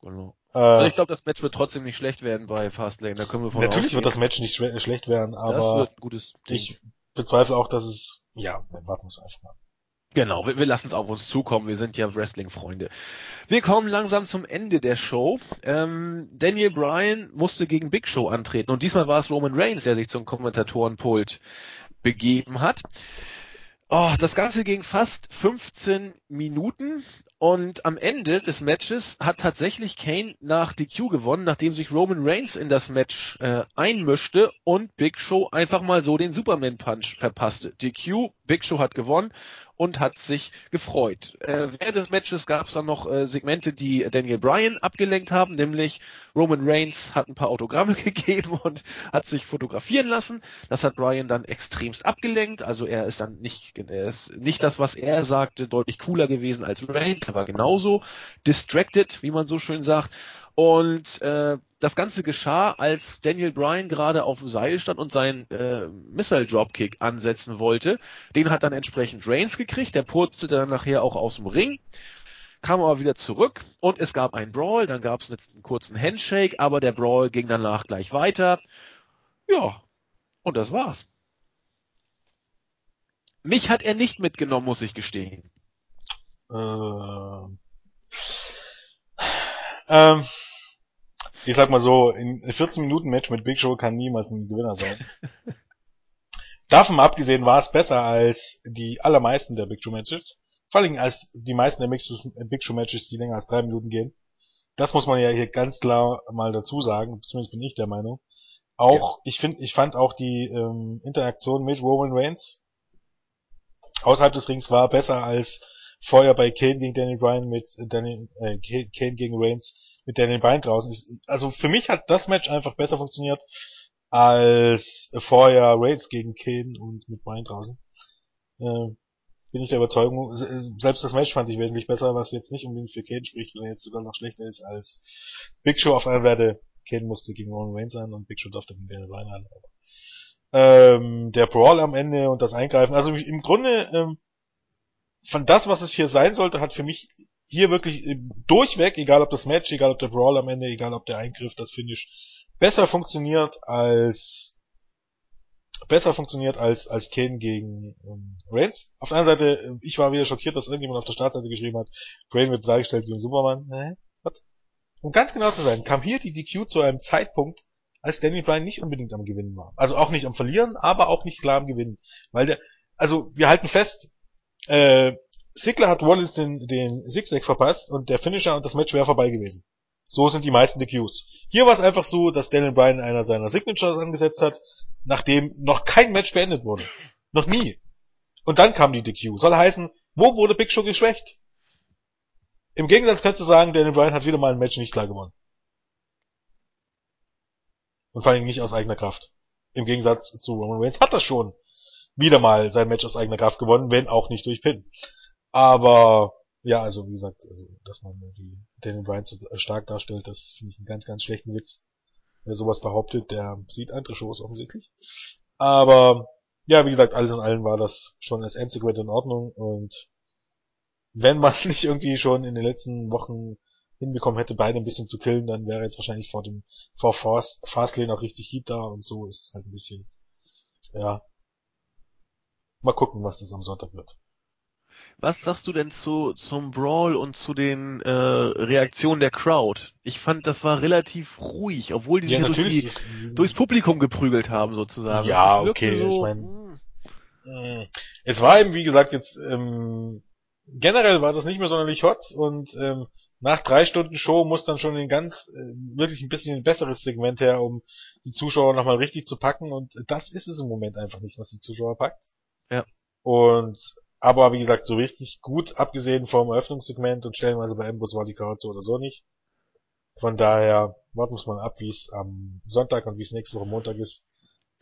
Genau. Äh, also ich glaube, das Match wird trotzdem nicht schlecht werden bei Fastlane. Da können wir von Natürlich wird das Match nicht schlecht werden, aber das wird gutes ich bezweifle auch, dass es, ja, warten wir einfach mal. Genau, wir, wir lassen es auf uns zukommen. Wir sind ja Wrestling-Freunde. Wir kommen langsam zum Ende der Show. Ähm, Daniel Bryan musste gegen Big Show antreten und diesmal war es Roman Reigns, der sich zum Kommentatorenpult begeben hat. Oh, das Ganze ging fast 15 Minuten und am Ende des Matches hat tatsächlich Kane nach DQ gewonnen, nachdem sich Roman Reigns in das Match äh, einmischte und Big Show einfach mal so den Superman Punch verpasste. DQ, Big Show hat gewonnen und hat sich gefreut. Äh, während des Matches gab es dann noch äh, Segmente, die Daniel Bryan abgelenkt haben, nämlich Roman Reigns hat ein paar Autogramme gegeben und hat sich fotografieren lassen. Das hat Bryan dann extremst abgelenkt. Also er ist dann nicht, er ist nicht das, was er sagte, deutlich cooler gewesen als Reigns. Er war genauso distracted, wie man so schön sagt. Und äh, das Ganze geschah, als Daniel Bryan gerade auf dem Seil stand und seinen äh, Missile Dropkick ansetzen wollte. Den hat dann entsprechend Reigns gekriegt, der purzte dann nachher auch aus dem Ring, kam aber wieder zurück und es gab einen Brawl, dann gab es einen kurzen Handshake, aber der Brawl ging danach gleich weiter. Ja, und das war's. Mich hat er nicht mitgenommen, muss ich gestehen. Äh, ähm, ich sag mal so, in 14 Minuten Match mit Big Show kann niemals ein Gewinner sein. Davon abgesehen war es besser als die allermeisten der Big Show Matches. Vor allem als die meisten der Big Show Matches, die länger als drei Minuten gehen. Das muss man ja hier ganz klar mal dazu sagen. Zumindest bin ich der Meinung. Auch, ja. ich finde, ich fand auch die ähm, Interaktion mit Roman Reigns außerhalb des Rings war besser als vorher bei Kane gegen Daniel Bryan mit äh, Daniel, äh, Kane gegen Reigns mit Daniel Bryan draußen. Also für mich hat das Match einfach besser funktioniert als vorher Reigns gegen Kane und mit Bryan draußen. Äh, bin ich der Überzeugung. Selbst das Match fand ich wesentlich besser, was jetzt nicht unbedingt für Kane spricht, weil er jetzt sogar noch schlechter ist als Big Show. Auf anderen Seite, Kane musste gegen Roman Reigns an und Big Show durfte gegen Daniel Bryan an. Aber, ähm, der Brawl am Ende und das Eingreifen. Also im Grunde ähm, von das, was es hier sein sollte, hat für mich hier wirklich äh, durchweg, egal ob das Match, egal ob der Brawl am Ende, egal ob der Eingriff, das Finish, besser funktioniert als besser funktioniert als als Kane gegen ähm, Reigns. Auf der anderen Seite, äh, ich war wieder schockiert, dass irgendjemand auf der Startseite geschrieben hat, Kane wird dargestellt wie ein Superman. Hä? Was? Um ganz genau zu sein, kam hier die DQ zu einem Zeitpunkt, als Danny Bryan nicht unbedingt am Gewinnen war. Also auch nicht am Verlieren, aber auch nicht klar am Gewinnen. Weil der, also wir halten fest, äh, Sigler hat Wallace den, den Zigzag verpasst und der Finisher und das Match wäre vorbei gewesen. So sind die meisten DQs. Hier war es einfach so, dass Daniel Bryan einer seiner Signatures angesetzt hat, nachdem noch kein Match beendet wurde. Noch nie. Und dann kam die DQ. Soll heißen, wo wurde Big Show geschwächt? Im Gegensatz kannst du sagen, Daniel Bryan hat wieder mal ein Match nicht klar gewonnen. Und vor allem nicht aus eigener Kraft. Im Gegensatz zu Roman Reigns hat er schon wieder mal sein Match aus eigener Kraft gewonnen, wenn auch nicht durch Pin. Aber ja, also wie gesagt, also, dass man die Daniel Bryan so stark darstellt, das finde ich einen ganz, ganz schlechten Witz. Wer sowas behauptet, der sieht andere Shows offensichtlich. Aber ja, wie gesagt, alles in allem war das schon als Endsegment in Ordnung und wenn man nicht irgendwie schon in den letzten Wochen hinbekommen hätte, beide ein bisschen zu killen, dann wäre jetzt wahrscheinlich vor dem vor Fast, Fastlane auch richtig Heat da und so ist es halt ein bisschen, ja. Mal gucken, was das am Sonntag wird. Was sagst du denn zu zum Brawl und zu den äh, Reaktionen der Crowd? Ich fand, das war relativ ruhig, obwohl die sich ja, durch die, durchs Publikum geprügelt haben sozusagen. Ja, okay. So, ich mein, hm. es war eben wie gesagt jetzt ähm, generell war das nicht mehr sonderlich hot und ähm, nach drei Stunden Show muss dann schon ein ganz äh, wirklich ein bisschen ein besseres Segment her, um die Zuschauer nochmal richtig zu packen und das ist es im Moment einfach nicht, was die Zuschauer packt. Ja. Und aber wie gesagt, so richtig gut, abgesehen vom Eröffnungssegment und stellenweise bei Ambrose war die Karte so oder so nicht. Von daher warten wir mal ab, wie es am Sonntag und wie es nächste Woche Montag ist.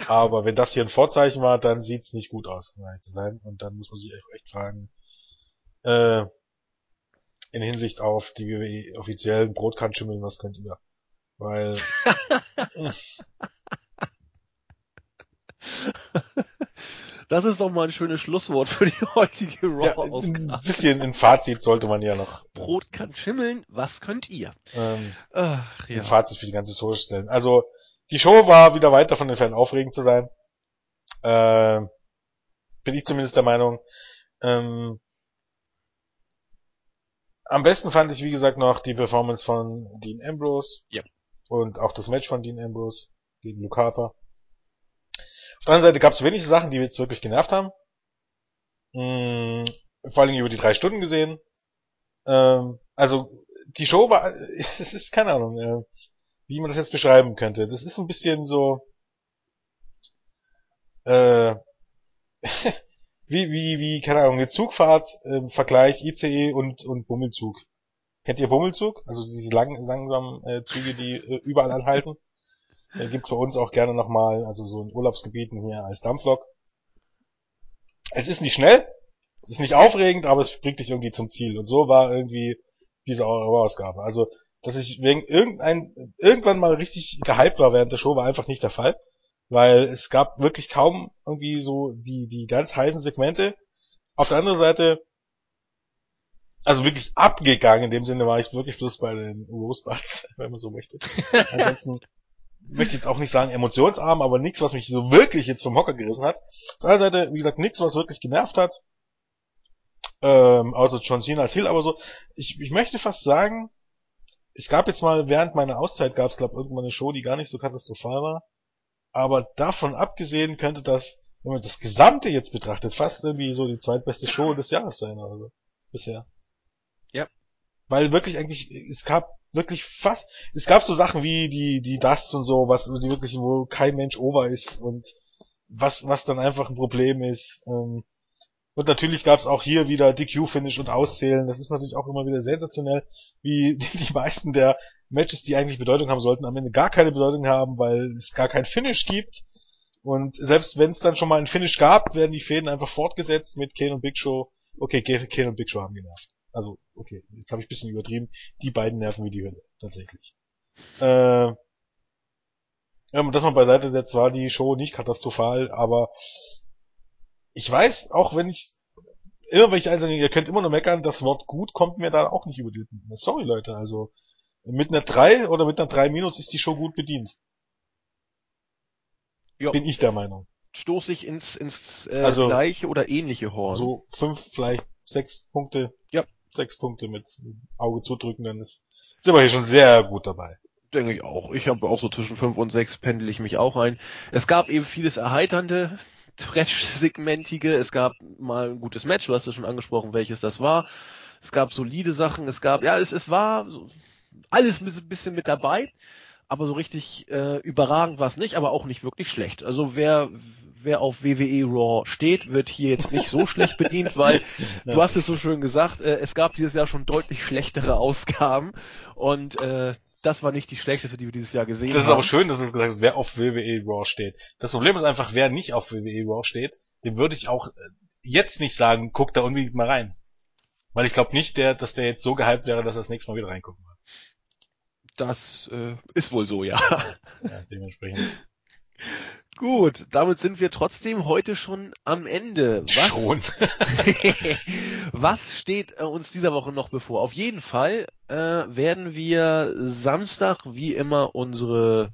Aber wenn das hier ein Vorzeichen war, dann sieht's nicht gut aus, um ehrlich zu sein. Und dann muss man sich echt fragen, äh, in Hinsicht auf die WWE offiziellen Brotkanschimmeln, was könnt ihr? Weil Das ist doch mal ein schönes Schlusswort für die heutige Raw-Ausgabe. Ja, ein bisschen ein Fazit sollte man ja noch. Brot kann schimmeln, was könnt ihr? Ähm, Ach, ja. Ein Fazit für die ganze Show stellen. Also, die Show war wieder weiter von den Fans aufregend zu sein. Äh, bin ich zumindest der Meinung. Ähm, am besten fand ich, wie gesagt, noch die Performance von Dean Ambrose. Ja. Und auch das Match von Dean Ambrose gegen Luke Harper. Auf der anderen Seite gab es wenige Sachen, die jetzt wirklich genervt haben. Hm, vor allem über die drei Stunden gesehen. Ähm, also die Show war, es ist keine Ahnung, äh, wie man das jetzt beschreiben könnte. Das ist ein bisschen so, äh, wie, wie, wie, keine Ahnung, eine Zugfahrt, äh, Vergleich ICE und, und Bummelzug. Kennt ihr Bummelzug? Also diese langen, langsamen äh, Züge, die äh, überall anhalten. Äh, gibt's bei uns auch gerne nochmal, also so in Urlaubsgebieten hier als Dampflok. Es ist nicht schnell, es ist nicht aufregend, aber es bringt dich irgendwie zum Ziel. Und so war irgendwie diese Ausgabe. Also, dass ich wegen irgendein, irgendwann mal richtig gehypt war während der Show, war einfach nicht der Fall. Weil es gab wirklich kaum irgendwie so die, die ganz heißen Segmente. Auf der anderen Seite, also wirklich abgegangen in dem Sinne war ich wirklich bloß bei den Rosebuds, wenn man so möchte. Ansonsten möchte jetzt auch nicht sagen emotionsarm, aber nichts, was mich so wirklich jetzt vom Hocker gerissen hat. Auf der anderen Seite, wie gesagt, nichts, was wirklich genervt hat. Ähm, außer John Cena als Hill, aber so, ich, ich möchte fast sagen, es gab jetzt mal, während meiner Auszeit gab es, glaube irgendwann eine Show, die gar nicht so katastrophal war. Aber davon abgesehen könnte das, wenn man das Gesamte jetzt betrachtet, fast irgendwie so die zweitbeste Show des Jahres sein oder so. Bisher. Ja. Weil wirklich eigentlich, es gab wirklich fast, es gab so Sachen wie die, die Dusts und so, was die wirklich, wo kein Mensch over ist und was, was dann einfach ein Problem ist. Ähm, und natürlich gab es auch hier wieder DQ-Finish und Auszählen. Das ist natürlich auch immer wieder sensationell, wie die, die meisten der Matches, die eigentlich Bedeutung haben sollten, am Ende gar keine Bedeutung haben, weil es gar kein Finish gibt. Und selbst wenn es dann schon mal ein Finish gab, werden die Fäden einfach fortgesetzt mit Kane und Big Show. Okay, Kane und Big Show haben genervt. Also, okay, jetzt habe ich ein bisschen übertrieben. Die beiden nerven wie die Hölle, tatsächlich. Äh, ja, das mal beiseite setzt, war die Show nicht katastrophal, aber ich weiß, auch wenn ich immer wenn ich einsage, ihr könnt immer nur meckern, das Wort gut kommt mir da auch nicht über die Lippen. Sorry Leute, also mit einer 3 oder mit einer 3 minus ist die Show gut bedient. Ja. Bin ich der Meinung. Stoße ich ins, ins äh, also, gleiche oder ähnliche Horn. So fünf, vielleicht sechs Punkte. Ja sechs Punkte mit Auge zudrücken, dann ist, sind wir hier schon sehr gut dabei. Denke ich auch. Ich habe auch so zwischen fünf und sechs pendel ich mich auch ein. Es gab eben vieles erheiternde, Trash-segmentige. Es gab mal ein gutes Match, du hast ja schon angesprochen, welches das war. Es gab solide Sachen, es gab, ja, es, es war so, alles ein bisschen mit dabei. Aber so richtig äh, überragend war es nicht, aber auch nicht wirklich schlecht. Also wer wer auf WWE Raw steht, wird hier jetzt nicht so schlecht bedient, weil du hast es so schön gesagt, äh, es gab dieses Jahr schon deutlich schlechtere Ausgaben und äh, das war nicht die schlechteste, die wir dieses Jahr gesehen haben. Das ist aber schön, dass du es gesagt hast, wer auf WWE Raw steht. Das Problem ist einfach, wer nicht auf WWE Raw steht, dem würde ich auch äh, jetzt nicht sagen, guck da unbedingt mal rein. Weil ich glaube nicht, der, dass der jetzt so gehypt wäre, dass er das nächste Mal wieder reingucken wird. Das äh, ist wohl so, ja. Ja, dementsprechend. Gut, damit sind wir trotzdem heute schon am Ende. Was, Schon. was steht äh, uns dieser Woche noch bevor? Auf jeden Fall äh, werden wir Samstag wie immer unsere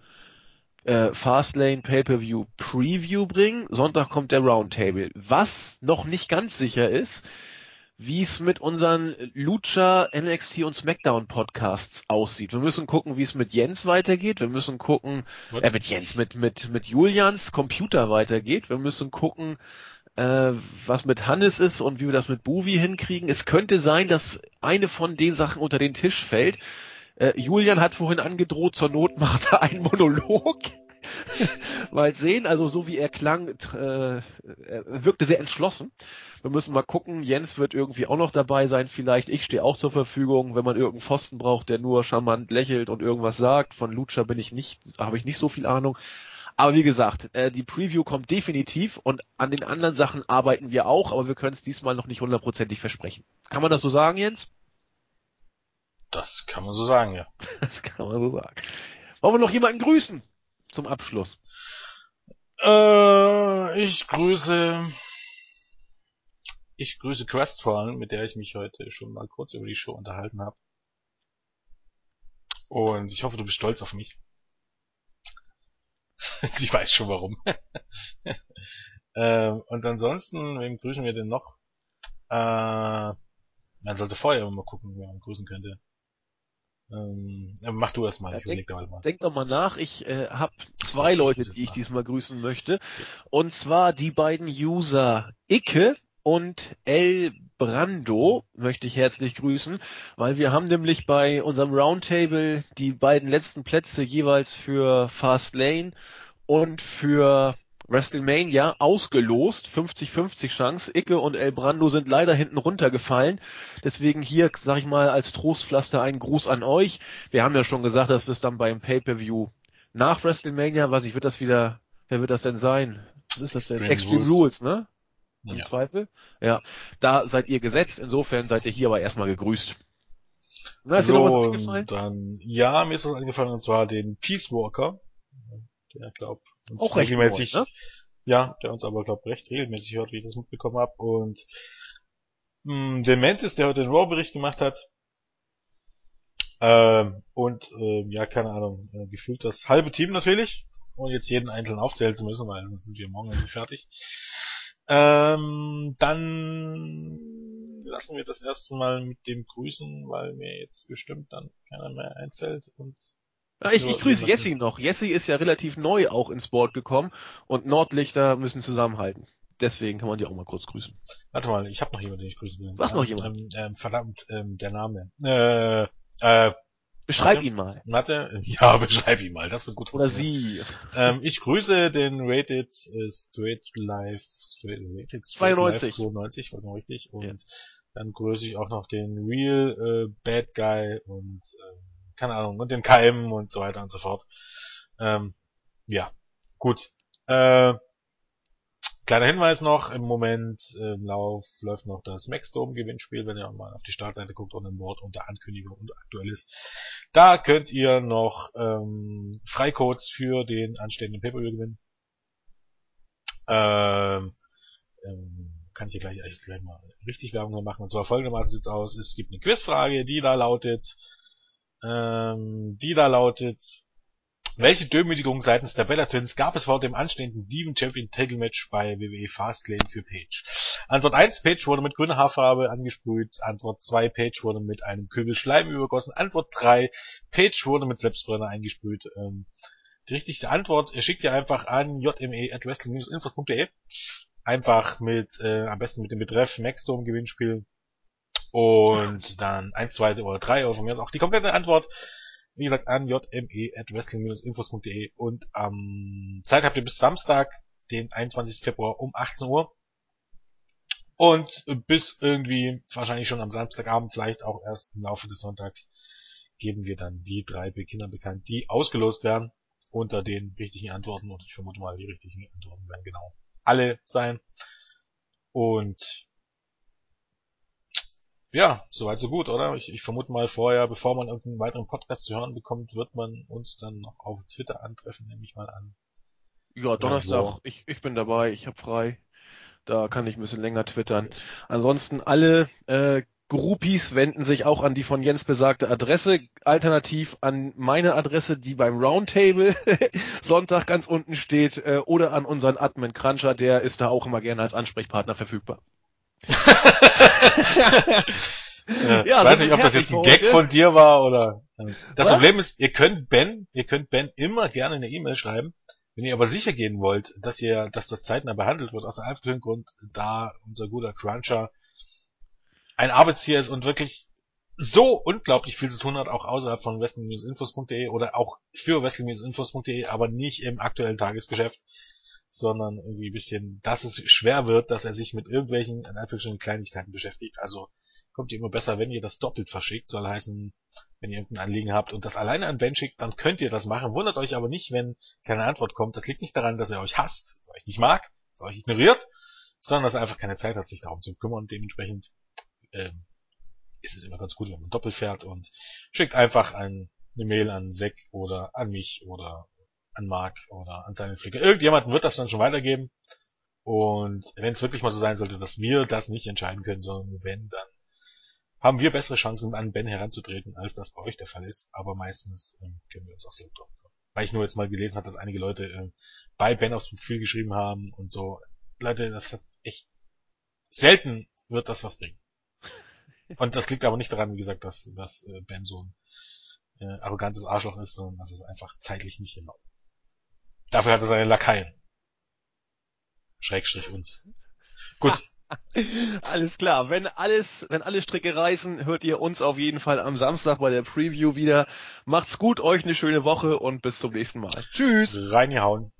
äh, Fastlane Pay-per-View Preview bringen. Sonntag kommt der Roundtable. Was noch nicht ganz sicher ist, wie es mit unseren Lucha, NXT und SmackDown Podcasts aussieht. Wir müssen gucken, wie es mit Jens weitergeht. Wir müssen gucken, äh, mit Jens, mit, mit, mit Julians Computer weitergeht. Wir müssen gucken, äh, was mit Hannes ist und wie wir das mit Buvi hinkriegen. Es könnte sein, dass eine von den Sachen unter den Tisch fällt. Äh, Julian hat vorhin angedroht, zur Not macht er einen Monolog. mal sehen, also so wie er klang, äh, er wirkte sehr entschlossen. Wir müssen mal gucken, Jens wird irgendwie auch noch dabei sein, vielleicht. Ich stehe auch zur Verfügung, wenn man irgendeinen Pfosten braucht, der nur charmant lächelt und irgendwas sagt. Von Lucha bin ich nicht, habe ich nicht so viel Ahnung. Aber wie gesagt, äh, die Preview kommt definitiv und an den anderen Sachen arbeiten wir auch, aber wir können es diesmal noch nicht hundertprozentig versprechen. Kann man das so sagen, Jens? Das kann man so sagen, ja. Das kann man so sagen. Wollen wir noch jemanden grüßen zum Abschluss? Äh, ich grüße, ich grüße Crestfallen, mit der ich mich heute schon mal kurz über die Show unterhalten habe. Und ich hoffe, du bist stolz auf mich. Sie weiß schon warum. ähm, und ansonsten, wen grüßen wir denn noch? Äh, man sollte vorher immer gucken, wer man grüßen könnte. Ähm, mach du erst mal, Ja, ich überleg halt mal. Denk doch mal nach, ich äh, habe zwei Leute, die ich diesmal grüßen möchte. Und zwar die beiden User Icke und El Brando möchte ich herzlich grüßen, weil wir haben nämlich bei unserem Roundtable die beiden letzten Plätze jeweils für Fast Lane und für WrestleMania ausgelost. 50-50 Chance. Icke und El Brando sind leider hinten runtergefallen. Deswegen hier, sag ich mal, als Trostpflaster einen Gruß an euch. Wir haben ja schon gesagt, dass wir es dann beim Pay-Per-View nach WrestleMania, was ich, wird das wieder, wer wird das denn sein? Was ist das denn? Extreme Extreme Rules. Rules, ne? Im Ja. Zweifel. Ja. Da seid ihr gesetzt. Insofern seid ihr hier aber erstmal gegrüßt. Na, ist dir noch So, was eingefallen? dann, ja, mir ist was eingefallen, und zwar den Peace Walker. Der, glaub, uns Auch regelmäßig, neu, ne? ja, der uns aber, glaub, recht regelmäßig hört, wie ich das mitbekommen habe. Und, mh, den Mantis, der heute den Raw-Bericht gemacht hat. Ähm, und, ähm, ja, keine Ahnung, äh, gefühlt das halbe Team natürlich. Und jetzt jeden einzeln aufzählen zu müssen, weil dann sind wir morgen irgendwie fertig. Ähm, dann lassen wir das erste Mal mit dem grüßen, weil mir jetzt bestimmt dann keiner mehr einfällt. Und ich, ich grüße Jessie noch. Jessie ist ja relativ neu auch ins Board gekommen und Nordlichter müssen zusammenhalten. Deswegen kann man die auch mal kurz grüßen. warte mal, ich habe noch jemanden, den ich grüßen will. Was noch ähm, jemand? Ähm, ähm, verdammt, ähm, der Name. Äh, äh, Beschreib Warte. ihn mal. warte, ja, beschreib ihn mal, das wird gut Oder sie. Ähm, ich grüße den Rated äh, Straight Life, Straight, Rated Straight 92. Life 92, war noch richtig. Und Ja. dann grüße ich auch noch den Real äh, Bad Guy und ähm, keine Ahnung, und den KM und so weiter und so fort. Ähm, ja, gut. Äh, kleiner Hinweis noch, im Moment im Lauf läuft noch das Maxdome Gewinnspiel, wenn ihr mal auf die Startseite guckt und im Wort unter Ankündigung und aktuell ist. Da könnt ihr noch ähm, Freicodes für den anstehenden Pay-Per-View gewinnen. Ähm, ähm, kann ich hier gleich, gleich mal richtig Werbung machen. Und zwar folgendermaßen sieht's aus. Es gibt eine Quizfrage, die da lautet, ähm, die da lautet, welche Demütigung seitens der Bella Twins gab es vor dem anstehenden Demon Champion Title Match bei WWE Fastlane für Page? Antwort 1, Page wurde mit grüner Haarfarbe angesprüht. Antwort 2, Page wurde mit einem Kübel Schleim übergossen. Antwort 3, Page wurde mit Selbstbrenner eingesprüht. Ähm, die richtige Antwort schickt ihr einfach an jme.wrestling-infos.de. Einfach mit, äh, am besten mit dem Betreff Maxdome Gewinnspiel. Und dann eins, zwei oder drei oder von mir aus auch die komplette Antwort Wie gesagt, an jme.wrestling-infos.de und ähm, Zeit habt ihr bis Samstag, den 21. Februar um 18 Uhr. Und bis irgendwie, wahrscheinlich schon am Samstagabend, vielleicht auch erst im Laufe des Sonntags, geben wir dann die drei Kinder bekannt, die ausgelost werden unter den richtigen Antworten. Und ich vermute mal, die richtigen Antworten werden genau alle sein. Und ja, soweit so gut, oder? Ich, ich vermute mal vorher, bevor man irgendeinen weiteren Podcast zu hören bekommt, wird man uns dann noch auf Twitter antreffen, nehme ich mal an. Ja, Donnerstag, ich, ich bin dabei, ich habe frei. Da kann ich ein bisschen länger twittern. Ansonsten alle äh, Groupies wenden sich auch an die von Jens besagte Adresse, alternativ an meine Adresse, die beim Roundtable Sonntag ganz unten steht, äh, oder an unseren Admin Cruncher, der ist da auch immer gerne als Ansprechpartner verfügbar. Ja, ja, weiß nicht, ob das jetzt ein Gag von dir war oder. Das Was? Problem ist, ihr könnt Ben, ihr könnt Ben immer gerne eine E-Mail schreiben. Wenn ihr aber sicher gehen wollt, dass ihr, dass das zeitnah behandelt wird, aus dem einfachen Grund, da unser guter Cruncher ein Arbeitstier ist und wirklich so unglaublich viel zu tun hat, auch außerhalb von wrestling-infos.de oder auch für wrestling-infos.de, aber nicht im aktuellen Tagesgeschäft, sondern irgendwie ein bisschen, dass es schwer wird, dass er sich mit irgendwelchen, in Anführungsstrichen, Kleinigkeiten beschäftigt. Also kommt ihr immer besser, wenn ihr das doppelt verschickt, soll heißen, wenn ihr irgendein Anliegen habt und das alleine an Ben schickt, dann könnt ihr das machen. Wundert euch aber nicht, wenn keine Antwort kommt. Das liegt nicht daran, dass er euch hasst, dass er euch nicht mag, dass er euch ignoriert, sondern dass er einfach keine Zeit hat, sich darum zu kümmern. Dementsprechend ähm, ist es immer ganz gut, wenn man doppelt fährt und schickt einfach ein, eine Mail an Zack oder an mich oder an Mark oder an seinen Flicker. Irgendjemanden wird das dann schon weitergeben. Und wenn es wirklich mal so sein sollte, dass wir das nicht entscheiden können, sondern wenn, dann haben wir bessere Chancen, an Ben heranzutreten, als das bei euch der Fall ist. Aber meistens ähm, können wir uns auch sehr gut drauf kommen. Weil ich nur jetzt mal gelesen habe, dass einige Leute äh, bei Ben aufs Profil geschrieben haben und so. Leute, das hat echt selten wird das was bringen. Und das liegt aber nicht daran, wie gesagt, dass, dass äh, Ben so ein äh, arrogantes Arschloch ist, sondern dass es einfach zeitlich nicht hinhaut. Dafür hat er seine Lakaien. Schrägstrich uns. Gut. Alles klar. Wenn alles, wenn alle Stricke reißen, hört ihr uns auf jeden Fall am Samstag bei der Preview wieder. Macht's gut, euch eine schöne Woche und bis zum nächsten Mal. Tschüss. Reingehauen.